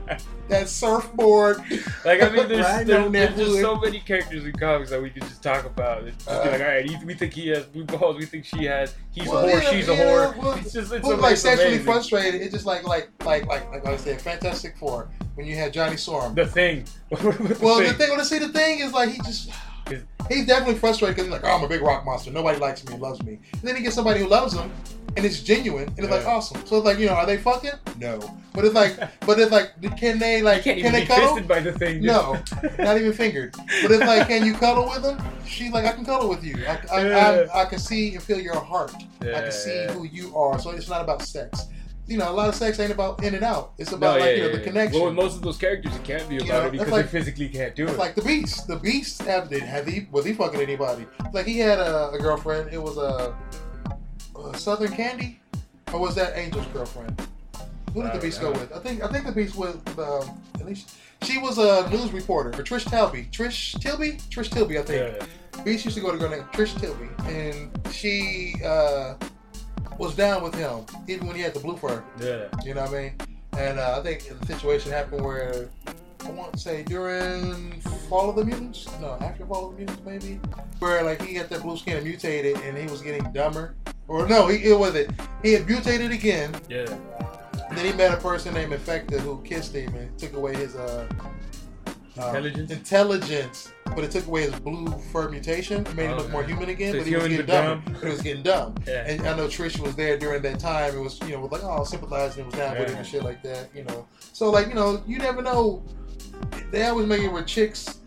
That surfboard. like I mean, there's, Riding there's, there's just so many characters in comics that we could just talk about. And just be Uh, like, all right, he- we think he has blue balls. We think she has. He's Well, a whore. yeah, she's a whore. well, it's just it's, Who's ama- like sexually amazing. frustrated? It's just like like like like like I said, Fantastic Four when you had Johnny Storm. The thing. Well, thing. the thing, well, see, the thing is like he just. He's definitely frustrated because he's like, oh, I'm a big rock monster. Nobody likes me and loves me. And then he gets somebody who loves him, and it's genuine, and it's like awesome. So it's like, you know, are they fucking? No. But it's like, but it's like, can they You like, even they cuddle? by the thing. No, not even fingered. But it's like, can you cuddle with him? She's like, I can cuddle with you. I, I, Yeah. I, I can see and feel your heart. I can see who you are. So it's not about sex. You know, a lot of sex ain't about in and out. It's No, about yeah, like you know yeah, the yeah. connection. Well, with most of those characters, it can't be You about know, it because like- they physically can't do it. Like the Beast. The Beast have did have he was he fucking anybody? Like he had a, a girlfriend. It was a, a Southern Candy, or was that Angel's girlfriend? Who did the Beast go with? I think I think the Beast was um, at least she was a news reporter. Or Trish Tilby. Trish Tilby. Trish Tilby. I think. yeah. Beast used to go to a girl named Trish Tilby, and she uh, was down with him even when he had the blue fur. Yeah. You know what I mean? And uh, I think the situation happened where I want to say during Fall of the Mutants, no, after Fall of the Mutants maybe, where like he got that blue skin and mutated, and he was getting dumber. Or no, he it was it. He had mutated again. Yeah. And then he met a person named Infectia who kissed him and took away his uh, um, Intelligence? intelligence, but it took away his blue fur mutation, and made him look Okay. more human again. So but he was getting dumb. But he was getting dumb. Yeah. And I know Trish was there during that time. It was, you know, was like, oh, sympathizing, was down with it Yeah. and shit like that, you know. So, like, you know, you never know. They always make it with chicks,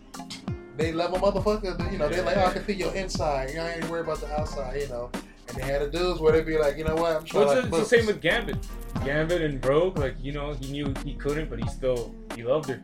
they love a motherfucker. You know, they're like, oh, I can feel your inside. You ain't worried about the outside, you know. And they had the dudes where they'd be like, you know what, I'm Well, to it's, like, it's the same with Gambit. Gambit and Rogue, like you know, he knew he couldn't, but he still he loved her.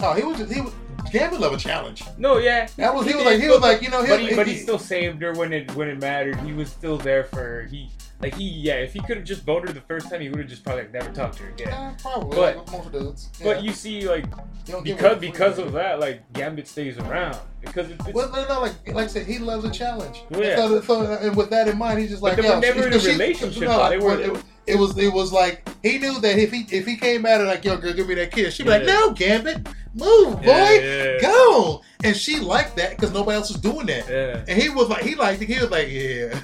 Oh, he was, he was, Gambit love a challenge. No, yeah, That was, he was did, like, he but- was like, you know, but he, he, he still saved her when it when it mattered. He was still there for her. He like he yeah. If he could have just voted the first time, he would have just probably like, never talked to her again. Yeah, probably. But- like most dudes. But you see, like You don't get because because of that, like Gambit stays around because it's, it's Well, no, no, like, like I said, he loves a challenge. Oh, yeah. So, so, and with that in mind, he's just But like, they were never in a relationship, No. They were- it, it was, it was like he knew that if he if he came at her like, yo, girl, give me that kiss, she'd be like, no, Gambit, move, boy, yeah, yeah, go. And she liked that because nobody else was doing that. yeah. And he was like, he liked it. He was like, yeah,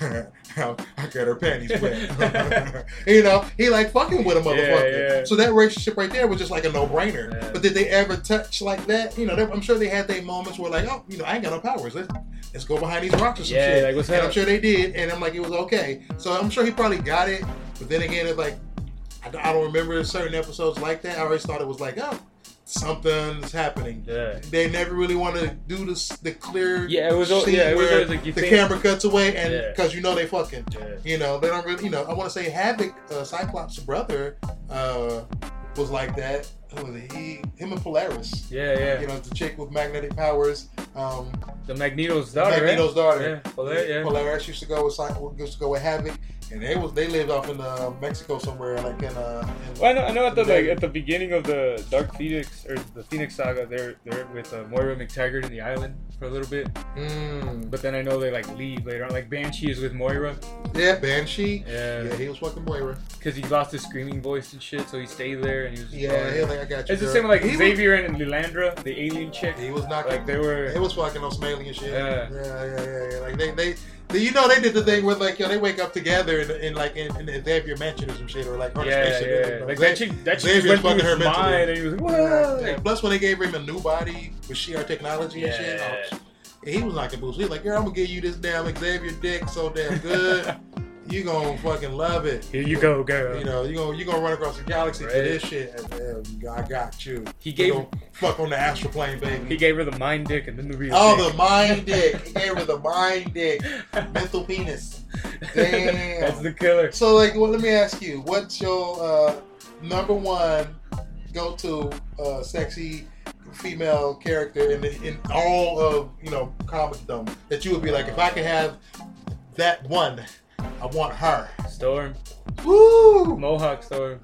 I got her panties wet. you know, he like fucking with a motherfucker. So that relationship right there was just like a no brainer. But did they ever touch like that? You know, they- I'm sure they had their moments where like, oh, you know, I ain't got no powers. Let's let's go behind these rocks or some shit. like, what's and up? I'm sure they did, and I'm like, it was okay. So I'm sure he probably got it. But then again, it's like, I, I don't remember certain episodes like that. I always thought it was like, oh, something's happening. Yeah. They never really want to do this, the clear. Yeah, it was yeah, it was always like the think- camera cuts away, and Yeah. because you know they fucking. Yeah. You know, they don't really, you know, I want to say Havoc, uh, Cyclops' brother, uh, was like that. Who was? He, him and Polaris. Yeah, yeah. You know, the chick with magnetic powers. Um, The Magneto's daughter, Magneto's right? daughter. Yeah, Polaris, yeah. Polaris used to go with Cy- used to go with Havoc, and they was they lived off in uh, Mexico somewhere, like in uh. In, Well, I know, I know at the like at the beginning of the Dark Phoenix or the Phoenix Saga, they're they're with uh, Moira McTaggart in the island for a little bit, Mm. but then I know they like leave later on. Like Banshee is with Moira, Yeah, Banshee. yeah, Yeah, he was fucking Moira. because he lost his screaming voice and shit, so he stayed there and he was. Yeah, he was like, I got you. it's the same like he Xavier and Lilandra, the alien chick. He was not Like they were. It was fucking alien shit. Yeah. yeah, yeah, yeah. yeah. Like they, they, you know, they did the thing where like, yo, they wake up together and, in like in, in Xavier mansion or some shit, or like a Yeah, yeah. you know. Like that chick, that chick went through fucking her mind, and he was like, "What?" yeah. Plus, when they gave him a new body with Shi'ar technology and shit, Yeah. oh, he was knocking boots. He was like, "Girl, I'm gonna give you this damn Xavier dick so damn good, you gonna fucking love it." Here you go, girl. You know, you gonna you gonna run across the galaxy for this shit. And, I got you. He gave gonna fuck on the astral plane, baby. he gave her the mind dick and then the real. Oh, dick. the mind dick. He gave her the mind dick. Mental penis. Damn. That's the killer. So, like, well, let me ask you, what's your uh, number one go-to uh, sexy female character in the, in all of you know comicdom that you would be like, if I could have that one, I want her. Storm, Woo! Mohawk Storm.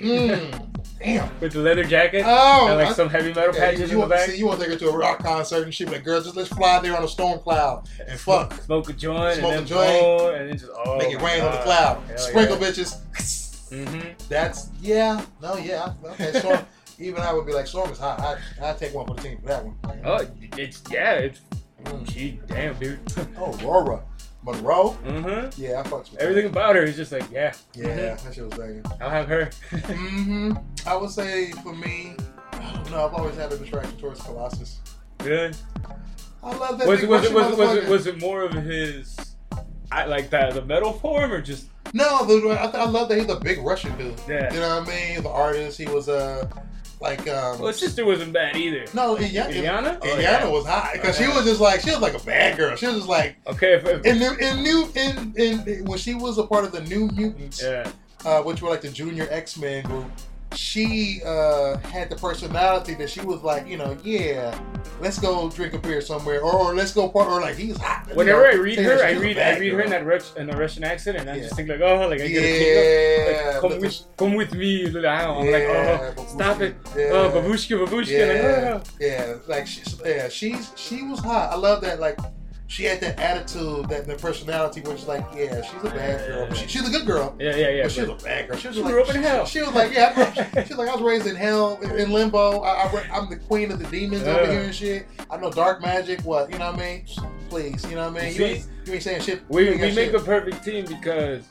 Mm. Damn. with the leather jacket Oh, and like I- some heavy metal yeah, patches you, in you the want, back. see, you want to take her to a rock concert and be like, girls, just let's fly there on a storm cloud and fuck. Smoke a joint Smoke a and then joint. and then just oh Make it rain on the cloud. Hell Sprinkle yeah. bitches. Mm-hmm. That's yeah, no, yeah. Okay, Storm. even I would be like, Storm is hot. I I take one for the team for that one. Oh, it's yeah, it's Mm. she damn dude. Oh, Ororo Munroe. mm-hmm. Yeah, I fucks with Everything about her is just like yeah, Her. Yeah, that shit was banging. I'll have her. hmm I would say for me, I don't know. I've always had a attraction towards Colossus. Really? I love that. Was it was it was was it was it more of his? I like that the metal form or just No, I, I love that he's a big Russian dude. yeah. You know what I mean? The artist. He was uh, like um. Well, his sister wasn't bad either. no, Illyana. Illyana? Oh, yeah. was hot because Oh, she was just like she was like a bad girl. She was just like Okay, if, if, in new in new in, in when she was a part of the New Mutants, yeah, uh, which were like the Junior X Men group. She uh, had the personality that she was like, you know, yeah, let's go drink a beer somewhere, or, or let's go part, or like he's hot. you whenever know, I read her, I read I read her in that Rus- in the Russian accent, and I Yeah. just think like, oh, like I get a kick Like, come with, come with me. I'm like, oh, Yeah, oh, stop it. Yeah. Oh, babushka, babushka. Yeah. Like, oh. Yeah, like she's yeah, she's she was hot. I love that. Like she had that attitude, that the personality, where she's like, yeah, she's a bad girl. But she, she's a good girl. Yeah, yeah, yeah. but she was a bad girl. She was She like, grew up in hell. She was like, yeah, I grew she was like, I was raised in hell, in, limbo. I, I, am the queen of the demons over here and shit. I know dark magic. What you know what I mean? Please, you know what I mean? You, See? ain't, you ain't saying shit. We, we make shit. a perfect team because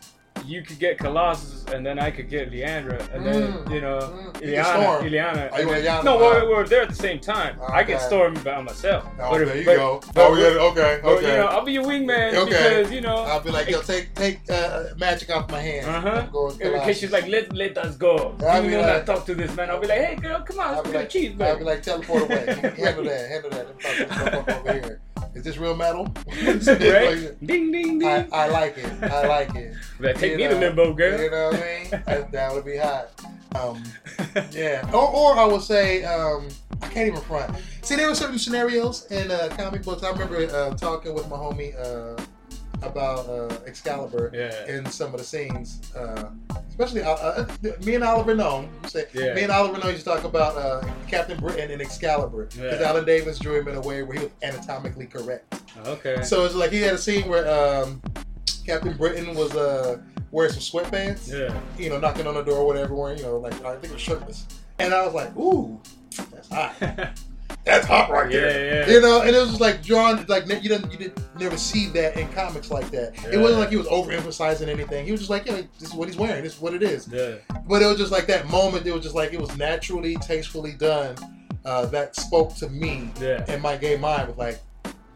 you could get Colossus and then I could get Leandra and then Mm, you know mm. You Illyana. Storm. Illyana. Oh, you Illyana? No, Oh. we're, we're there at the same time. I get Storm by myself. Oh, But if- there you but- go. but- oh, yeah, okay, but, okay. you know, I'll be your wingman Okay. because you know. I'll be like, yo, take take uh, magic off my hands. Uh huh. I'm going In case she's like, let let us go. I'll you be like- not talk to this man. I'll be like, hey girl, come on, I'll let's be get a like, cheese, I'll be like, teleport away. handle that, handle that. Let me talk to this motherfucker over here. Is this real metal? right? Ding ding ding. I, I like it. I like it. Like, take You me know, to limbo, girl. You know what I mean? That, that would be hot. Um, yeah. Or, or I would say, um, I can't even front. See, there were certain scenarios in uh, comic books. I remember uh, talking with my homie uh, about uh, Excalibur yeah. in some of the scenes, uh, especially uh, uh, me and Oliver. Say, Yeah. Me and Oliver Nome used to talk about uh, Captain Britain and Excalibur because Yeah. Alan Davis drew him in a way where he was anatomically correct. Okay. So it's like he had a scene where um, Captain Britain was uh, wearing some sweatpants, Yeah. you know, knocking on the door, or whatever, wearing, you know, like I think it was shirtless, and I was like, ooh, that's hot. That's hot right Yeah, there. yeah. You know, and it was just like drawn, like you didn't, you didn't never see that in comics like that. It wasn't like he was overemphasizing anything. He was just like, yeah, this is what he's wearing. This is what it is. Yeah. But it was just like that moment. It was just like it was naturally, tastefully done. Uh, that spoke to me Yeah. and my gay mind was like,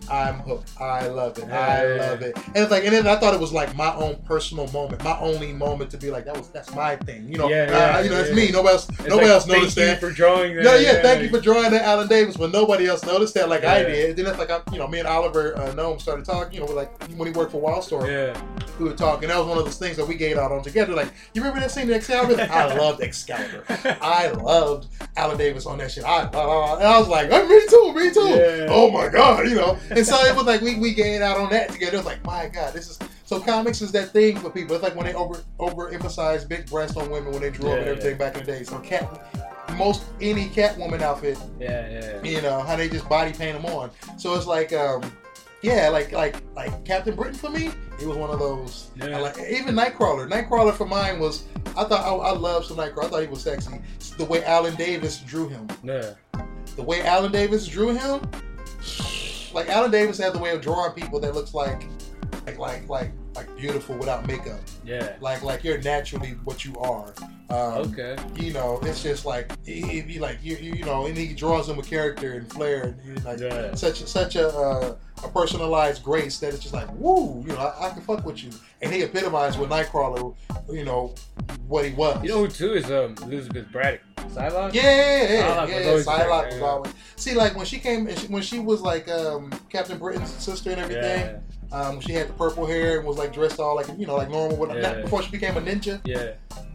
I'm hooked. I love it. Yeah, I yeah, love it. And it's like, and then I thought it was like my own personal moment, my only moment to be like, that was that's my thing. You know, Yeah, uh, yeah, you know, it's yeah. me. Nobody else. It's nobody like, else thank noticed you that. for drawing that. No, yeah, thank you for drawing that Alan Davis when nobody else noticed that like I Yeah. did. Then it's like I'm, you know, me and Oliver uh, Nome started talking. You know, like when he worked for Wildstorm, Yeah. we were talking. That was one of those things that we gave out on together. Like, you remember that scene in Excalibur? I loved Excalibur. I loved Alan Davis on that shit. I, uh, and I was like, oh, me too, me too. Yeah. Oh my god, you know. And so it was like we we gave out on that together. It was like, my god, this is so comics is that thing for people. It's like when they over overemphasize big breasts on women when they drew up and Yeah, everything back in the day. So cat, most any Catwoman outfit Yeah, yeah. you know how they just body paint them on so it's like um yeah like like like captain britain for me he was one of those Yeah. I like even nightcrawler nightcrawler for mine was i thought i, I loved some nightcrawler i thought he was sexy the way alan davis drew him Yeah. the way alan davis drew him like alan davis had the way of drawing people that looks like like like like like beautiful without makeup Yeah. like like you're naturally what you are um, Okay. you know, it's just like he, he like you, you you know, and he draws him a character and flair, and like Yeah. such such a uh, a personalized grace that it's just like woo, you know, I, I can fuck with you, and he epitomized with Nightcrawler, you know, what he was. You know who too is um Elizabeth Braddock. Psylocke. yeah, yeah, yeah, Psylocke yeah, was always Psylocke was always. See, like when she came, she, when she was like um, Captain Britain's sister and everything. Yeah. Um, she had the purple hair and was like dressed all like you know like normal. With, Yeah. not, before she became a ninja, Yeah.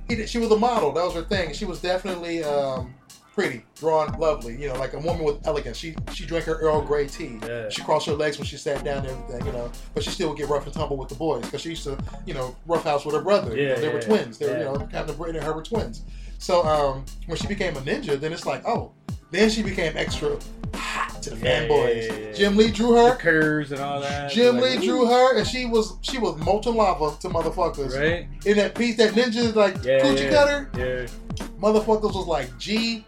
he she was a model. That was her thing. She was definitely um, pretty, drawn, lovely. You know, like a woman with elegance. She she drank her Earl Grey tea. Yeah. She crossed her legs when she sat down and everything. You know, but she still would get rough and tumble with the boys because she used to, you know, roughhouse with her brother. You Yeah, know, they were twins. They were, yeah. you know, Captain Britain and her were twins. So um, when she became a ninja, then it's like, oh, then she became extra hot to the Yeah, fanboys. yeah, yeah. Jim Lee drew The her. curves and all that. Jim like, Lee drew her, and she was she was molten lava to motherfuckers. Right? In that piece, that ninja like Yeah. coochie cutter, Yeah. motherfuckers was like, gee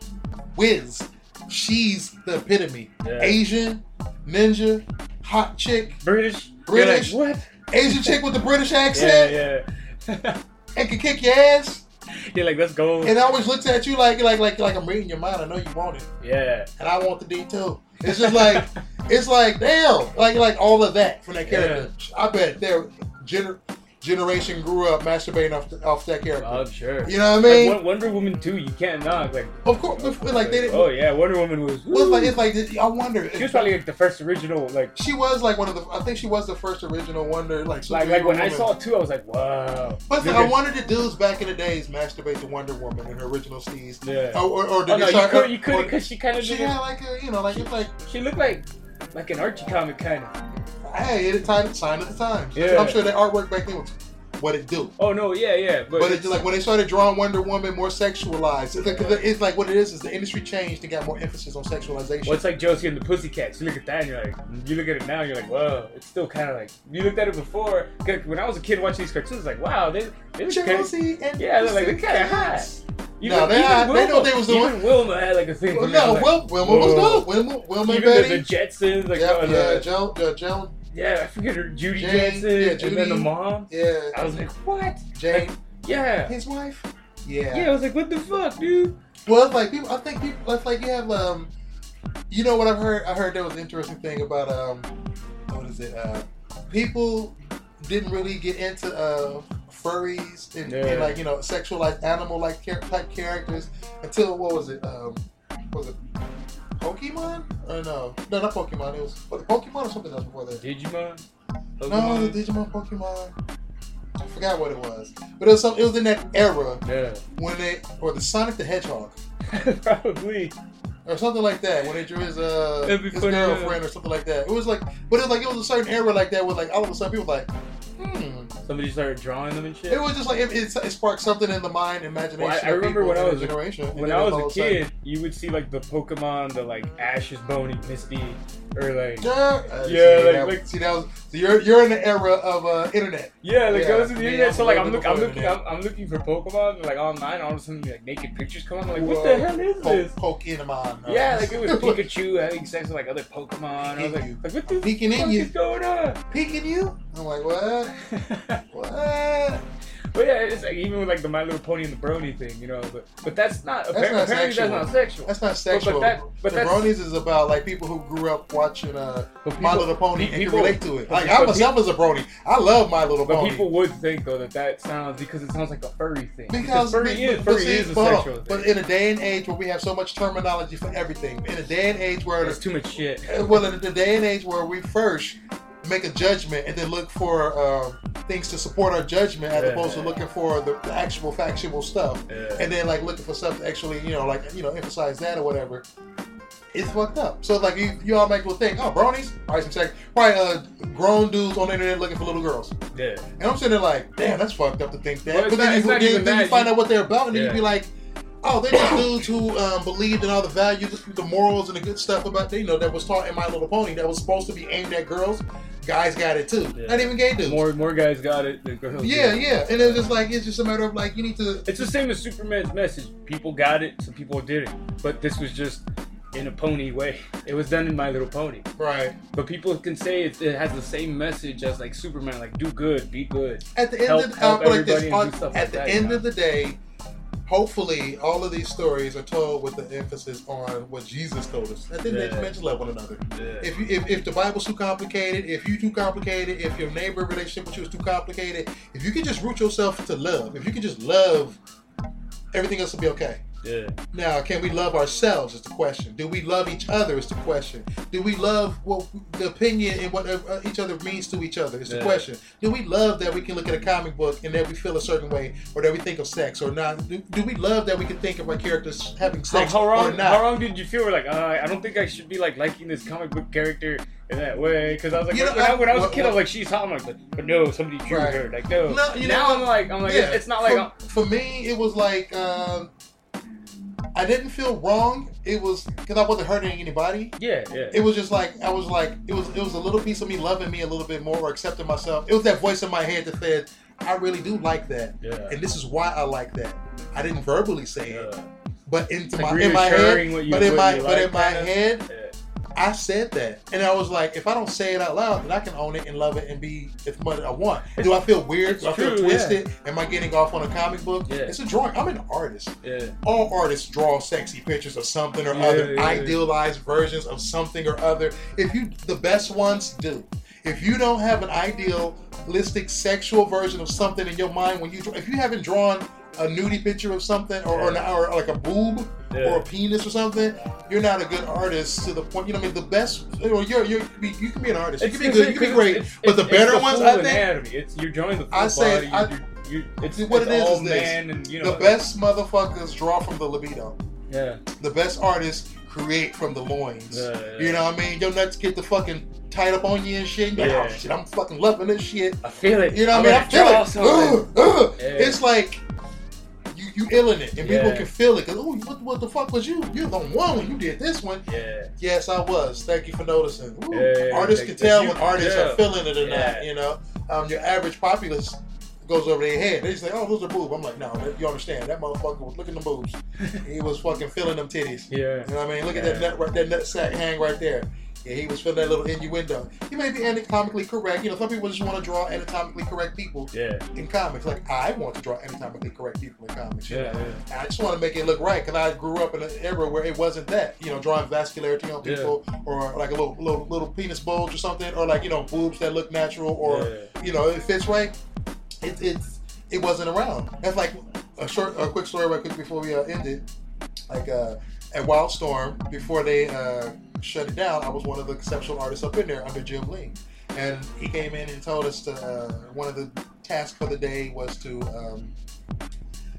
whiz, she's the epitome. Asian, ninja, hot chick, British. British. Like, what? Asian chick with the British accent, Yeah, yeah. and can kick your ass. You're like, let's go. and always looks at you like like like like I'm reading your mind. I know you want it, yeah. and I want the D too. It's just like it's like damn, like like all of that from that character. I bet their gener- generation grew up masturbating off the, off that character. I'm sure. you know what I mean? Like, Wonder Woman too. you can't knock. Like, of course, but, like they didn't. oh yeah, Wonder Woman was. well, it's like it's like I wonder. she was probably like the first original. Like, she was like one of the. I think she was the first original Wonder like like, like when superhero I saw it too, I was like, wow. But Look I wondered the dudes back in the days masturbate the Wonder Woman in her original steez. Yeah. Or, or, or did Oh no, they uh, you could, you or- could, because she kind of She had like a, you know, like it's like, She looked like, like an Archie comic kind of. hey, it time sign of the times. Yeah. I'm sure that artwork back then was what it do. Oh no, yeah, yeah, but, But it's like when they started drawing Wonder Woman more sexualized. It's like, it's like what it is is the industry changed and got more emphasis on sexualization. Well, it's like Josie and the Pussycats. You look at that and you're like, you look at it now and you're like, whoa, it's still kind of like, you looked at it before. When I was a kid watching these cartoons, like, wow, they, they look kind of, Josie and yeah, they're like, they're kind of Pussycats. Hot. No, they had- they know what they was doing. Even Wilma had like a thing. Well, for me. I no, was Wil- Wilma was dope. Wilma, Wilma Even the, Betty. the Jetsons, like, yeah, uh, yeah, the, uh, Joe, yeah, I forget her, Judy Jane, Jetson, yeah, and then the mom. yeah, I was like, what? Jane, Yeah. his wife. Yeah. Yeah, I was like, what the fuck, dude? Well, it's like people. I think people. It's like you have. Um, you know what I've heard? I heard there was an interesting thing about. Um, what is it? Uh, people didn't really get into uh, furries and, and, like you know sexualized animal like char- type characters until what was it? Um, was it Pokemon? Or no, no, not Pokemon. It was, was it Pokemon or something else before that. Digimon? No, Pokemon? the Digimon, Pokemon. I forgot what it was, but it was some. It was in that era Yeah. when they or the Sonic the Hedgehog. Probably. or something like that when they drew his uh his funny, girlfriend or something like that. It was like, but it was like it was a certain era like that where like all of a sudden people were like, hmm. Somebody started drawing them and shit. It was just like it, it, it sparked something in the mind, imagination. Well, I- I remember when I was a when I was a of sudden- kid, you would see like the Pokemon, the like Ash is bony, Misty, or like Yeah, Yeah, see, like- that- like- see that was so you're you're in the era of uh, internet. yeah, like Yeah, that was in the internet. So like I'm looking, I'm looking, I'm, I'm looking for Pokemon like online. All of a sudden, like naked pictures come on. I'm like, what Whoa. the hell is Po- this? Pokemon. uh, Yeah, like it was Pikachu having sex with like other Pokemon. I was like, like what the fuck is going on? peeking you. I'm like, what? what? but yeah, it's like even with like the My Little Pony and the Brony thing, you know. But but that's not That's apparently, not apparently that's not sexual. That's not sexual. that- but the Bronies is about like people who grew up watching uh, But My Little Pony pe- and can relate to it. Like I but myself is a Brony. I love My Little But Pony. people would think though that that sounds because it sounds like a furry thing. because furry but- is but furry see, is a but sexual But in a day and age where we have so much terminology for everything, in a day and age where There's too much shit. Well, in the day and age where we first make a judgment and then look for uh, things to support our judgment as Yeah. opposed to looking for the, the actual factual stuff. Yeah. and then like looking for stuff to actually you know like you know emphasize that or whatever. It's fucked up. So like you, you automatically will think oh bronies? Probably some sex probably uh, grown dudes on the internet looking for little girls. Yeah. and I'm sitting there like damn that's fucked up to think that. It's but then, not- you, then, then you find out what they're about and then you'd be like Oh, they're just dudes who um, believed in all the values, the morals, and the good stuff about you know that was taught in My Little Pony that was supposed to be aimed at girls. Guys got it too, Yeah. not even gay dudes. More more guys got it than girls. yeah, did. yeah, and it's just like it's just a matter of like you need to. It's the same as Superman's message. People got it, some people didn't. But this was just in a pony way. It was done in My Little Pony. Right But people can say it, it has the same message as like Superman, like do good, be good. at the end Help- of the, help uh, like this, on- at like the that, end you know? of the day, hopefully all of these stories are told with the emphasis on what Jesus told us. At the end, Yeah. yeah. mention love one another. Yeah. If you if, if the Bible's too complicated, if you too complicated, if your neighbor relationship with you is too complicated, if you can just root yourself to love, if you can just love, everything else will be okay. Yeah. Now, can we love ourselves? Is the question. Do we love each other? Is the question. Do we love what the opinion and what uh, each other means to each other? Is the Yeah. question. Do we love that we can look at a comic book and that we feel a certain way, or that we think of sex or not? Do, do we love that we can think of our characters having sex how or wrong? not? How wrong did you feel? We're like, uh, I don't think I should be like liking this comic book character in that way. Because I was like, You when, know, when I, when I was a what- kid, I was like, she's hot. I'm like, but, but no, somebody drew Right. her. Like, no. No, you now what? I'm like, I'm like, Yeah. it's not like, for, for me, it was like um, I didn't feel wrong. It was because I wasn't hurting anybody. Yeah, yeah. It was just like I was like it was it was a little piece of me loving me a little bit more or accepting myself. It was that voice in my head that said, "I really do like that, yeah. and this is why I like that." I didn't verbally say it, but into Like my in my head, reassuring what you- but in my but in my head, Yeah. I said that, and I was like, if I don't say it out loud, then I can own it and love it and be as much as I want. Do I feel weird? It's Do I feel true, twisted? Am I getting off on a comic book? Yeah. It's a drawing. I'm an artist. Yeah. All artists draw sexy pictures of something or Yeah, other, yeah, yeah. idealized versions of something or other. If you, the best ones do. If you don't have an idealistic sexual version of something in your mind when you, if you haven't drawn a nudie picture of something or, or, Yeah. or like a boob Yeah. or a penis or something, you're not a good artist to the point. You know, I mean, the best. You know, you're, you're you can be an artist. You can be good. You can be great. It's- But the it's- better it's ones, I think, anatomy. It's you're drawing the full I say- body. I- you, you, it's what it's it is is this. and you know the best motherfuckers draw from the libido. Yeah. The best artists create from the loins. Yeah, yeah. You know what I mean? Your nuts get the fucking tied up on you and shit. And you're like, oh, Yeah. oh shit, I'm fucking loving this shit. I feel it. You know what I mean? I feel it. ugh. Yeah. It's like you illing it, and people can feel it. Cause oh, what, what the fuck was you? You're the one when you did this one. Yeah. Yes, I was. Thank you for noticing. Ooh, Yeah, artists can tell you when artists are feeling it or Yeah. not. You know, um, your average populace goes over their head. They just like, oh, those are boobs. I'm like, no, you understand? That motherfucker was looking at the boobs. he was fucking feeling them titties. Yeah. You know what I mean? Look at that nut, right, that nut sack hang right there. Yeah, he was feeling that little innuendo. He may be anatomically correct. You know, some people just want to draw anatomically correct people Yeah. in comics. Like I want to draw anatomically correct people in comics. Yeah. yeah. I just want to make it look right because I grew up in an era where it wasn't that. You know, drawing vascularity on people or like a little, little little penis bulge or something, or like you know boobs that look natural, or you know it fits right. It, it's it wasn't around. That's like a short, a quick story right quick before we uh, end it. Like uh, at Wildstorm, before they uh, shut it down, I was one of the conceptual artists up in there under Jim Lee, and he came in and told us to uh, one of the tasks for the day was to um,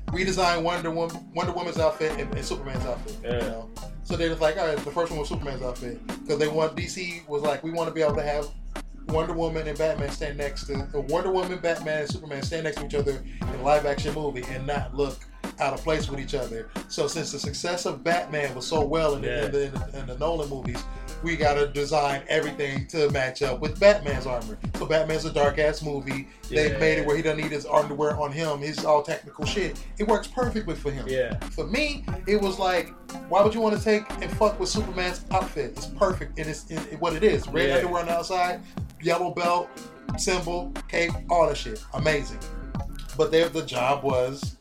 redesign Wonder Woman, Wonder Woman's outfit and, and Superman's outfit. You Yeah. know? So they was like, all right, the first one was Superman's outfit because they want DC was like, we want to be able to have Wonder Woman and Batman stand next to Wonder Woman, Batman, and Superman stand next to each other in a live action movie and not look out of place with each other. So since the success of Batman was so well in the, in, the, in, the, in the Nolan movies, we got to design everything to match up with Batman's armor. So Batman's a dark ass movie. They made it where he doesn't need his underwear on him. He's all technical shit. It works perfectly for him. Yeah. For me, it was like, why would you want to take and fuck with Superman's outfit? It's perfect, and it's it, it- what it is. Red Yeah. underwear on the outside, yellow belt, symbol, cape, all that shit. Amazing. But there, the job was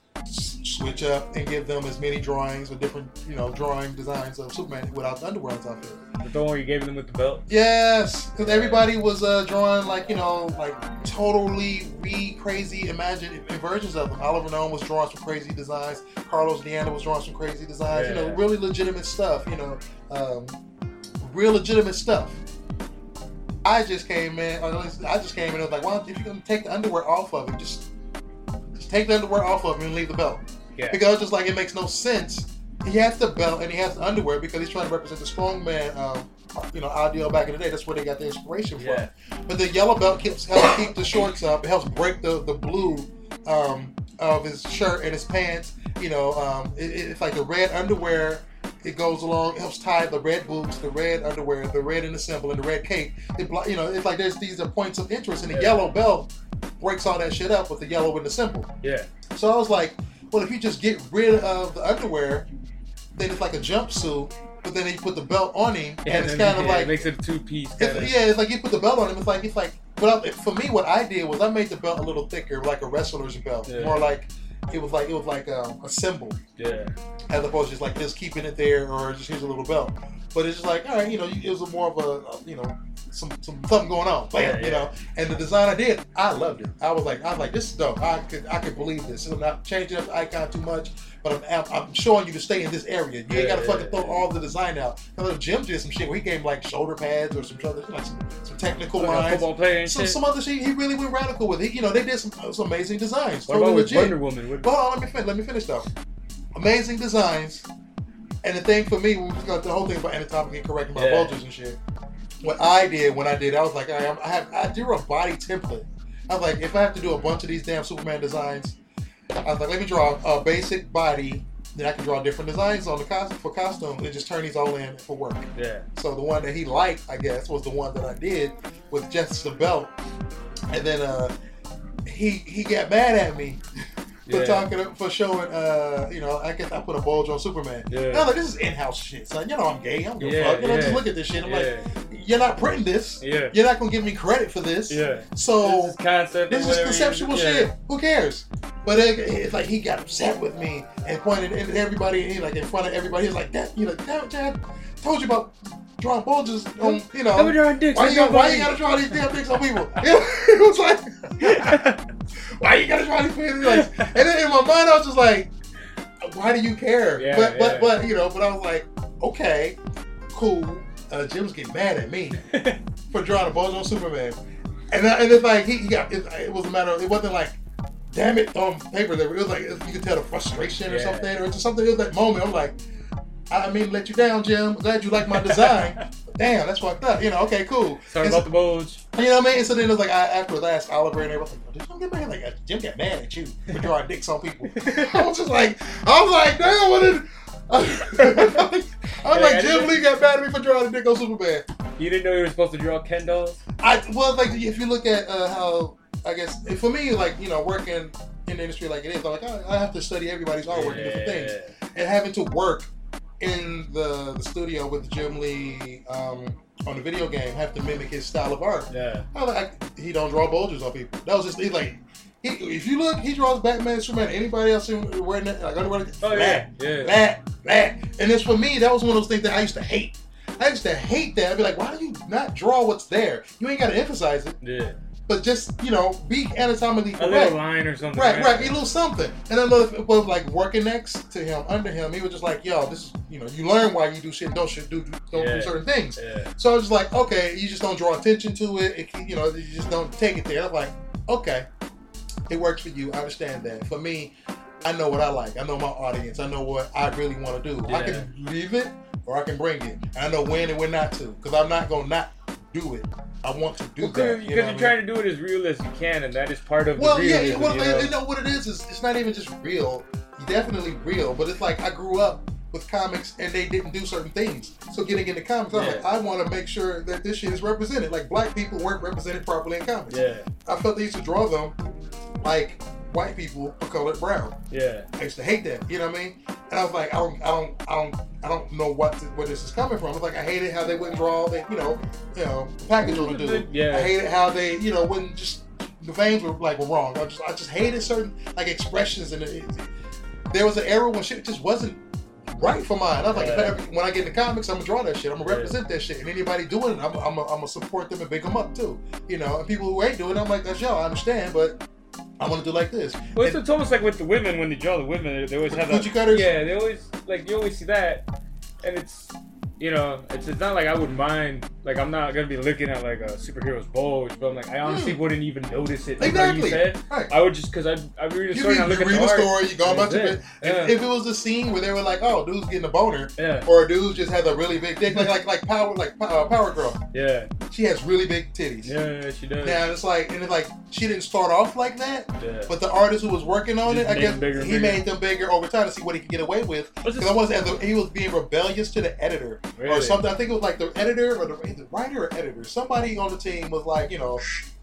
switch up and give them as many drawings or different, you know, drawing designs of Superman without the underwear on his outfit. But the one you gave them with the belt. Yes, because everybody was uh, drawing like you know, like totally re crazy imagined versions of them. Oliver Nome was drawing some crazy designs. Carlos D'Anda was drawing some crazy designs. You know, really legitimate stuff. You know, um, real legitimate stuff. I just came in. or at least I just came in. and was like, "Well, if you're gonna take the underwear off of it, just just take the underwear off of him and leave the belt. Yeah. Because it's just like it makes no sense. He has the belt and he has the underwear because he's trying to represent the strongman, um, you know, ideal back in the day. That's where they got the inspiration from. Yeah. But the yellow belt keeps helps keep the shorts up. It helps break the the blue um, of his shirt and his pants. You know, um, it, it's like the red underwear. It goes along. It helps tie the red boots, the red underwear, the red in the symbol, and the red cape. It, you know, it's like there's these are points of interest, and the Yeah. yellow belt breaks all that shit up with the yellow in the symbol. Yeah. So I was like, well, if you just get rid of the underwear, then it's like a jumpsuit. But then you put the belt on him, Yeah, and it's kind of yeah, like it makes it a two piece. yeah, it's like you put the belt on him. It's like it's like. But I, for me, what I did was I made the belt a little thicker, like a wrestler's belt, Yeah. more like it was like it was like um, a symbol, Yeah. as opposed to just like just keeping it there or just here's a little belt. But it's just like all right, you know, it was more of a, a you know some, some something going on, bam, Yeah, you know. And the design I did, I loved it. I was like, I was like, this is dope. I could I could believe this. I'm not changing up the icon too much, but I'm, I'm showing you to stay in this area. You ain't got to fucking yeah, throw all the design out. Because Jim did some shit where he gave like shoulder pads or some other like some, some technical Like lines. football player and Some, some other shit he really went radical with. He, you know, they did some, some amazing designs. what about legit. Wonder Woman? What, hold uh, on, let me finish. Let me finish though. Amazing designs, and the thing for me, we got the whole thing about anatomically correct about Yeah. vultures and shit. What I did when I did, I was like, I, I have I drew a body template. I was like, if I have to do a bunch of these damn Superman designs, I was like, let me draw a basic body then I can draw different designs on the costume for costume and just turn these all in for work. Yeah. So the one that he liked, I guess, was the one that I did with just the Belt, and then uh, he he got mad at me for Yeah. talking for showing. Uh, you know, I guess I put a bulge on Superman. Yeah. And I was like, this is in-house shit, son. You know I'm gay. I don't give a Yeah, fuck. You know, just look at this shit. I'm yeah. like, you're not printing this. yeah. You're not gonna give me credit for this. Yeah. So this is concept. this is conceptual yeah. shit. Who cares? But it, it's like he got upset with me and pointed at everybody. And he like in front of everybody. He was like, "That you like, it, told you about drawing bulges on, you know." I've drawing dicks. Why on you, gotta, why you gotta draw these damn dicks on people? it was like, why you gotta draw these penis dicks? And then in my mind, I was just like, why do you care? Yeah, but but yeah. but you know, but I was like, okay, cool. Uh, Jim's getting mad at me for drawing a bulge on Superman, and I, and it's like he, he got it, it was a matter. Of, it wasn't like. Damn it, on paper there. It was like you could tell the frustration or Yeah. something, or just something. It was that moment. I'm like, I I mean, let you down, Jim. Glad you like my design. Damn, that's fucked up. You know, okay, cool. Sorry about the bulge. you know what I mean? And so then it was like I, after asked Oliver and everyone, like, did Jim get mad? Like uh, Jim got mad at you for drawing dicks on people. I was just like, I was like, damn, what did? I was like, I Jim Lee got mad at me for drawing a dick on Superman. You didn't know you were supposed to draw Ken dolls? I well, like if you look at uh, how I guess for me, like you know, working in the industry like it is, I'm like I, I have to study everybody's artwork and different things, and having to work in the, the studio with Jim Lee um, on the video game, have to mimic his style of art. Yeah. I like, he don't draw bulges on people. That was just he like. He, if you look, he draws Batman, Superman. Anybody else in- wearing that? Like underwear? Oh yeah. Yeah. that, that. And it's for me, that was one of those things that I used to hate. I used to hate that. I'd be like, why do you not draw what's there? You ain't got to emphasize it, Yeah. But just, you know, be anatomically A little correct. line or something. Right, right, a little something. And then another was like working next to him, under him, he was just like, yo, this is, you know, you learn why you do shit, don't shit, do, don't Yeah. do certain things. Yeah. So I was just like, okay, you just don't draw attention to it. it you know, you just don't take it there. I'm like, okay, it works for you. I understand that. For me, I know what I like. I know my audience. I know what I really want to do. I can leave it or I can bring it. And I know when and when not to. Because I'm not going to not do it. I want to do Well, that. because you you're what I mean? trying to do it as real as you can, and that is part of Well, the yeah, well, you you know? know what it is is it's not even just real. Definitely real, but it's like I grew up with comics and they didn't do certain things. So getting into comics, I'm like, I want to make sure that this shit is represented. Like black people weren't represented properly in comics. Yeah. I felt they used to draw them like white people are colored brown. Yeah. I used to hate that. You know what I mean? And I was like, I don't, I don't, I don't, I don't know what th- where this is coming from. It's like I hated how they wouldn't draw, they, you know, you know, package on the dude. Yeah. I hated how they, you know, wouldn't just the veins were like were wrong. I just, I just hated certain like expressions and it, there was an era when shit just wasn't right for mine. I was like, I Yeah. when I get into comics, I'm gonna draw that shit. I'm gonna Yeah. represent that shit, and anybody doing it, I'm, I'm, I'm gonna support them and big them up too. You know, and people who ain't doing it, I'm like, that's y'all. I understand, but I want to do like this. Well, it's, And- it's almost like with the women when they draw the women, they always have that. cutters? Yeah, they always like you always see that, and it's you know it's, it's not like I would mind. Like I'm not gonna be looking at like a superhero's bulge, but I'm like I honestly Hmm. wouldn't even notice it. Like how you Exactly. said, Right. I would just because I I read a story and I look you at read the art. story, you go about your bit. Yeah. If, if it was a scene where they were like, "Oh, dude's getting a boner," Yeah, or a dude just has a really big dick, like like like Power, like uh, Power Girl, yeah, she has really big titties. yeah, yeah, she does. Now it's like, and it's like she didn't start off like that, Yeah. but the artist who was working on Just it, I guess he bigger. made them bigger over time to see what he could get away with. Because I was he was being rebellious to the editor or something. I think it was like the editor or the, the writer or editor. Somebody on the team was like, you know,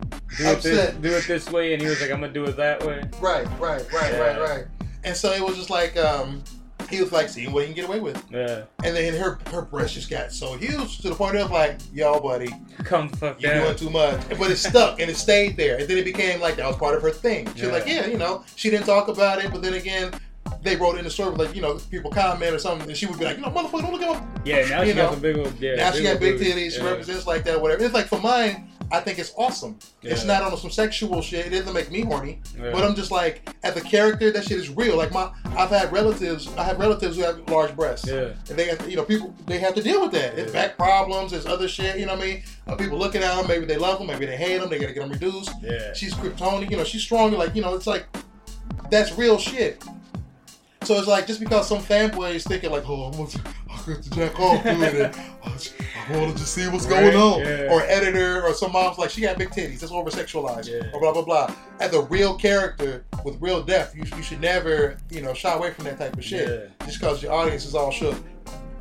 do it this upset. do it this way, and he was like, I'm gonna do it that way. right, right, right, Yeah. right, right. And so it was just like, um, he was like, seeing what he can get away with. Yeah, And then her her breast just got so huge to the point of like, yo, buddy, come fuck you're doing too much. But it stuck and it stayed there. And then it became like that was part of her thing. She was like, Yeah. yeah, you know, she didn't talk about it, but then again, they wrote in the story like, you know, people comment or something, and she would be like, you know, motherfucker, don't look at my Yeah, now You she know, got some big old. Yeah, now she got big titties, she Yeah. represents like that, whatever. It's like for mine, I think it's awesome. It's not on some sexual shit. It doesn't make me horny. Yeah. But I'm just like, as a character, that shit is real. Like my, I've had relatives. I have relatives who have large breasts. Yeah. And they, have, you know, people they have to deal with that. It's back problems. There's other shit. You know what I mean? Uh, people looking at them. Maybe they love them. Maybe they hate them. They gotta get them reduced. Yeah. She's kryptonic. You know, she's strong. Like you know, it's like that's real shit. So it's like just because some fanboy is thinking like, oh, I'm gonna, I'm gonna jack off doing it. I want to just see what's going on. yeah. Or editor or some mom's like, she got big titties. That's over sexualized. Yeah. Or blah blah blah. As a real character, with real depth. You, you should never, you know, shy away from that type of shit Yeah. just because your audience is all shook.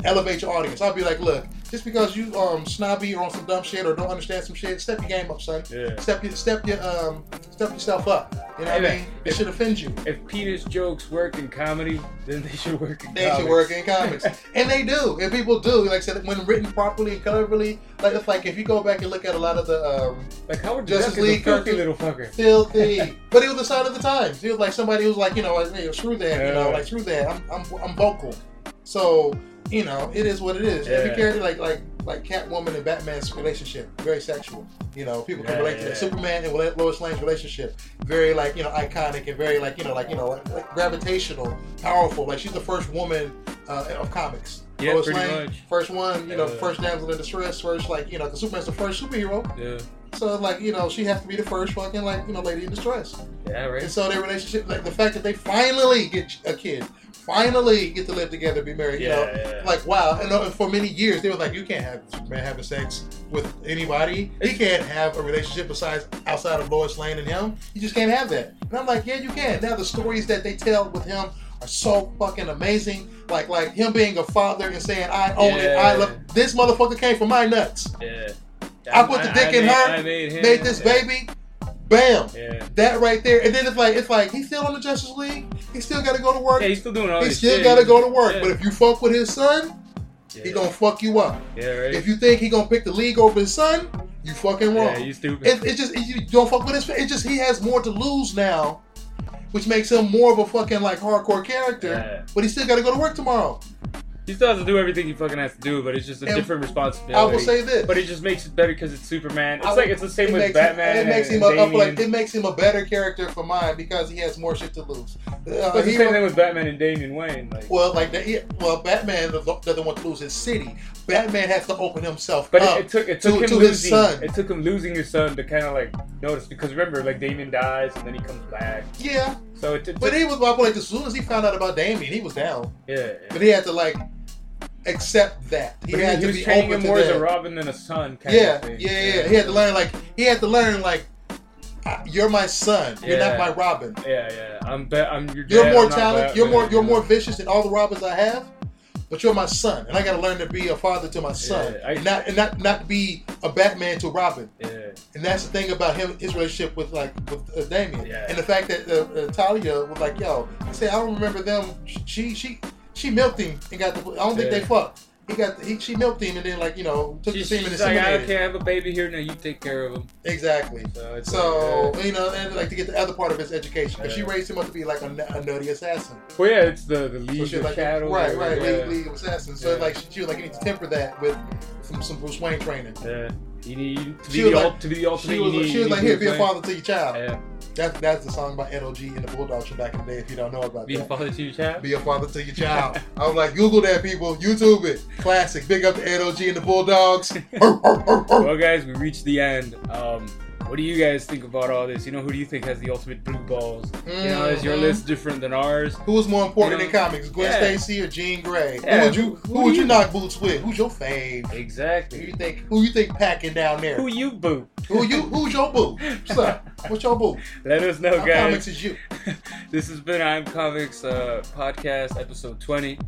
Elevate your audience. I'll be like, look, just because you um snobby or on some dumb shit or don't understand some shit, step your game up, son. Yeah. Step your step your um step yourself up. You know what I mean? man, It if- should offend you. If penis jokes work in comedy, then they should work in They comics. should work in comics, and they do, and people do. Like I said, when written properly and cleverly, like it's like if you go back and look at a lot of the um, Like Howard Justice Duck is a League filthy little fucker. filthy, but he was the sign of the times. He was like somebody who was like, you know, like, hey, screw that, you know, like screw that. I'm, I'm, I'm vocal. So you know, it is what it is. Every Yeah. character, like, like, like Catwoman and Batman's relationship, very sexual. You know, people can Yeah, relate to that. Superman and Lois Lane's relationship, very like, you know, iconic and very like, you know, like, you know, like, like gravitational, powerful. Like she's the first woman uh, of comics. Yeah, Lois pretty Lane, much. first one, you know, first damsel in distress, first like, you know, because Superman's the first superhero. Yeah. So like, you know, she has to be the first fucking like, you know, lady in distress. Yeah, right. And so their relationship, like the fact that they finally get a kid, finally get to live together, be married, you know, Yeah, yeah. like wow. And uh, for many years they were like, you can't have Superman having sex with anybody. He can't have a relationship besides outside of Lois Lane and him. You just can't have that. And I'm like, yeah, you can. Now the stories that they tell with him are so fucking amazing. Like like him being a father and saying, I own it, I Yeah. love this motherfucker came from my nuts. Yeah. I put the dick in made- her, made, him. Made this yeah. baby, bam. Yeah. That right there, and then it's like it's like he's still on the Justice League. He still got to go to work. Yeah, he's still doing all he still got to go to work. But if you fuck with his son, he gonna fuck you up. Yeah, right. If you think he gonna pick the league over his son, you fucking wrong. yeah, you stupid. it, it just you don't fuck with his. It just he has more to lose now, which makes him more of a fucking like hardcore character. Yeah. But he still got to go to work tomorrow. He still has to do everything he fucking has to do, but it's just a And different responsibility. I will say this. But it just makes it better because it's Superman. It's I- like it's the same it with Batman. Him, it makes and, him a, and feel like it makes him a better character for mine because he has more shit to lose. Uh, But it's the he- same thing with Batman and Damian Wayne. Like, Well, like. Yeah, well, Batman doesn't want to lose his city. Batman has to open himself but up. it, it took it took to- him to his losing. son. It took him losing his son to kind of like notice because remember, like Damian dies and then he comes back. yeah, So it, it but he was feel like as soon as he found out about Damian, he was down. yeah. yeah. But he had to like accept that. He But had he, to was be open to more as a. Robin than a son. Yeah, thing. yeah, yeah. He had to learn like he had to learn like you're my son. You're not my Robin. Yeah, yeah. I'm. Be- I'm your You're more talented. You're more you're more vicious than all the Robins I have. But you're my son, and I got to learn to be a father to my son, Yeah, I- and not and not not be a Batman to Robin. Yeah. And that's the thing about him, his relationship with like with uh, Damian, Yeah. and the fact that uh, uh, Talia was like, "Yo," I said, "I don't remember them." She she she milked him and got the. I don't think Yeah. they fucked. He got the, he, she milked him and then like you know took She's, the semen and like, I inseminated. can't have a baby here. Now you take care of him. Exactly. So, So like, uh, you know, and like to get the other part of his education, because she raised him up to be like a, a nutty assassin. well, yeah, it's the the So League she of like Shadows. right, right, yeah. League, League of Assassins. So Yeah. like she, she was like, you need to temper that with some some Bruce Wayne training. Yeah. You need to She be the, like- to be the ultimate. She was, need, she was like, here, be a father to your child. Yeah. That's that's the song by Ed O.G and the Bulldogs from back in the day. If you don't know about that. Be a father to your child. Be a father to your child. I was like, Google that, people. YouTube it. Classic. Big up to Ed O.G and the Bulldogs. Well, guys, we reached the end. Um, what do you guys think about all this? You know, who do you think has the ultimate blue balls? You know, is your Mhm. list different than ours? Who's more important You in comics, Gwen yeah. Stacy or Jean Grey? Yeah, who would you who- who, who would you you- knock boots with? Who's your fave? Exactly. Who you think who you think packing down there? Who you boo? Who you who's your boo? What's up? What's your boo? Let us know, How guys. comics is you. this has been I'm Comics uh, podcast episode 20.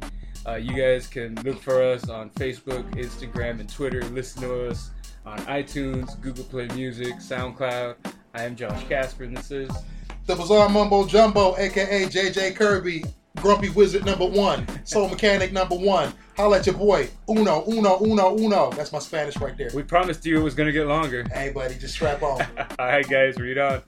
Uh, you guys can look for us on Facebook, Instagram, and Twitter. Listen to us on iTunes, Google Play Music, SoundCloud. I am Josh Casper, and this is The Bizarre Mumbo Jumbo, aka JJ Kirby, Grumpy Wizard number one, Soul Mechanic number one. Holla at your boy. Uno, uno, uno, uno. That's my Spanish right there. We promised you it was going to get longer. Hey buddy, just strap on. All right, guys, read on.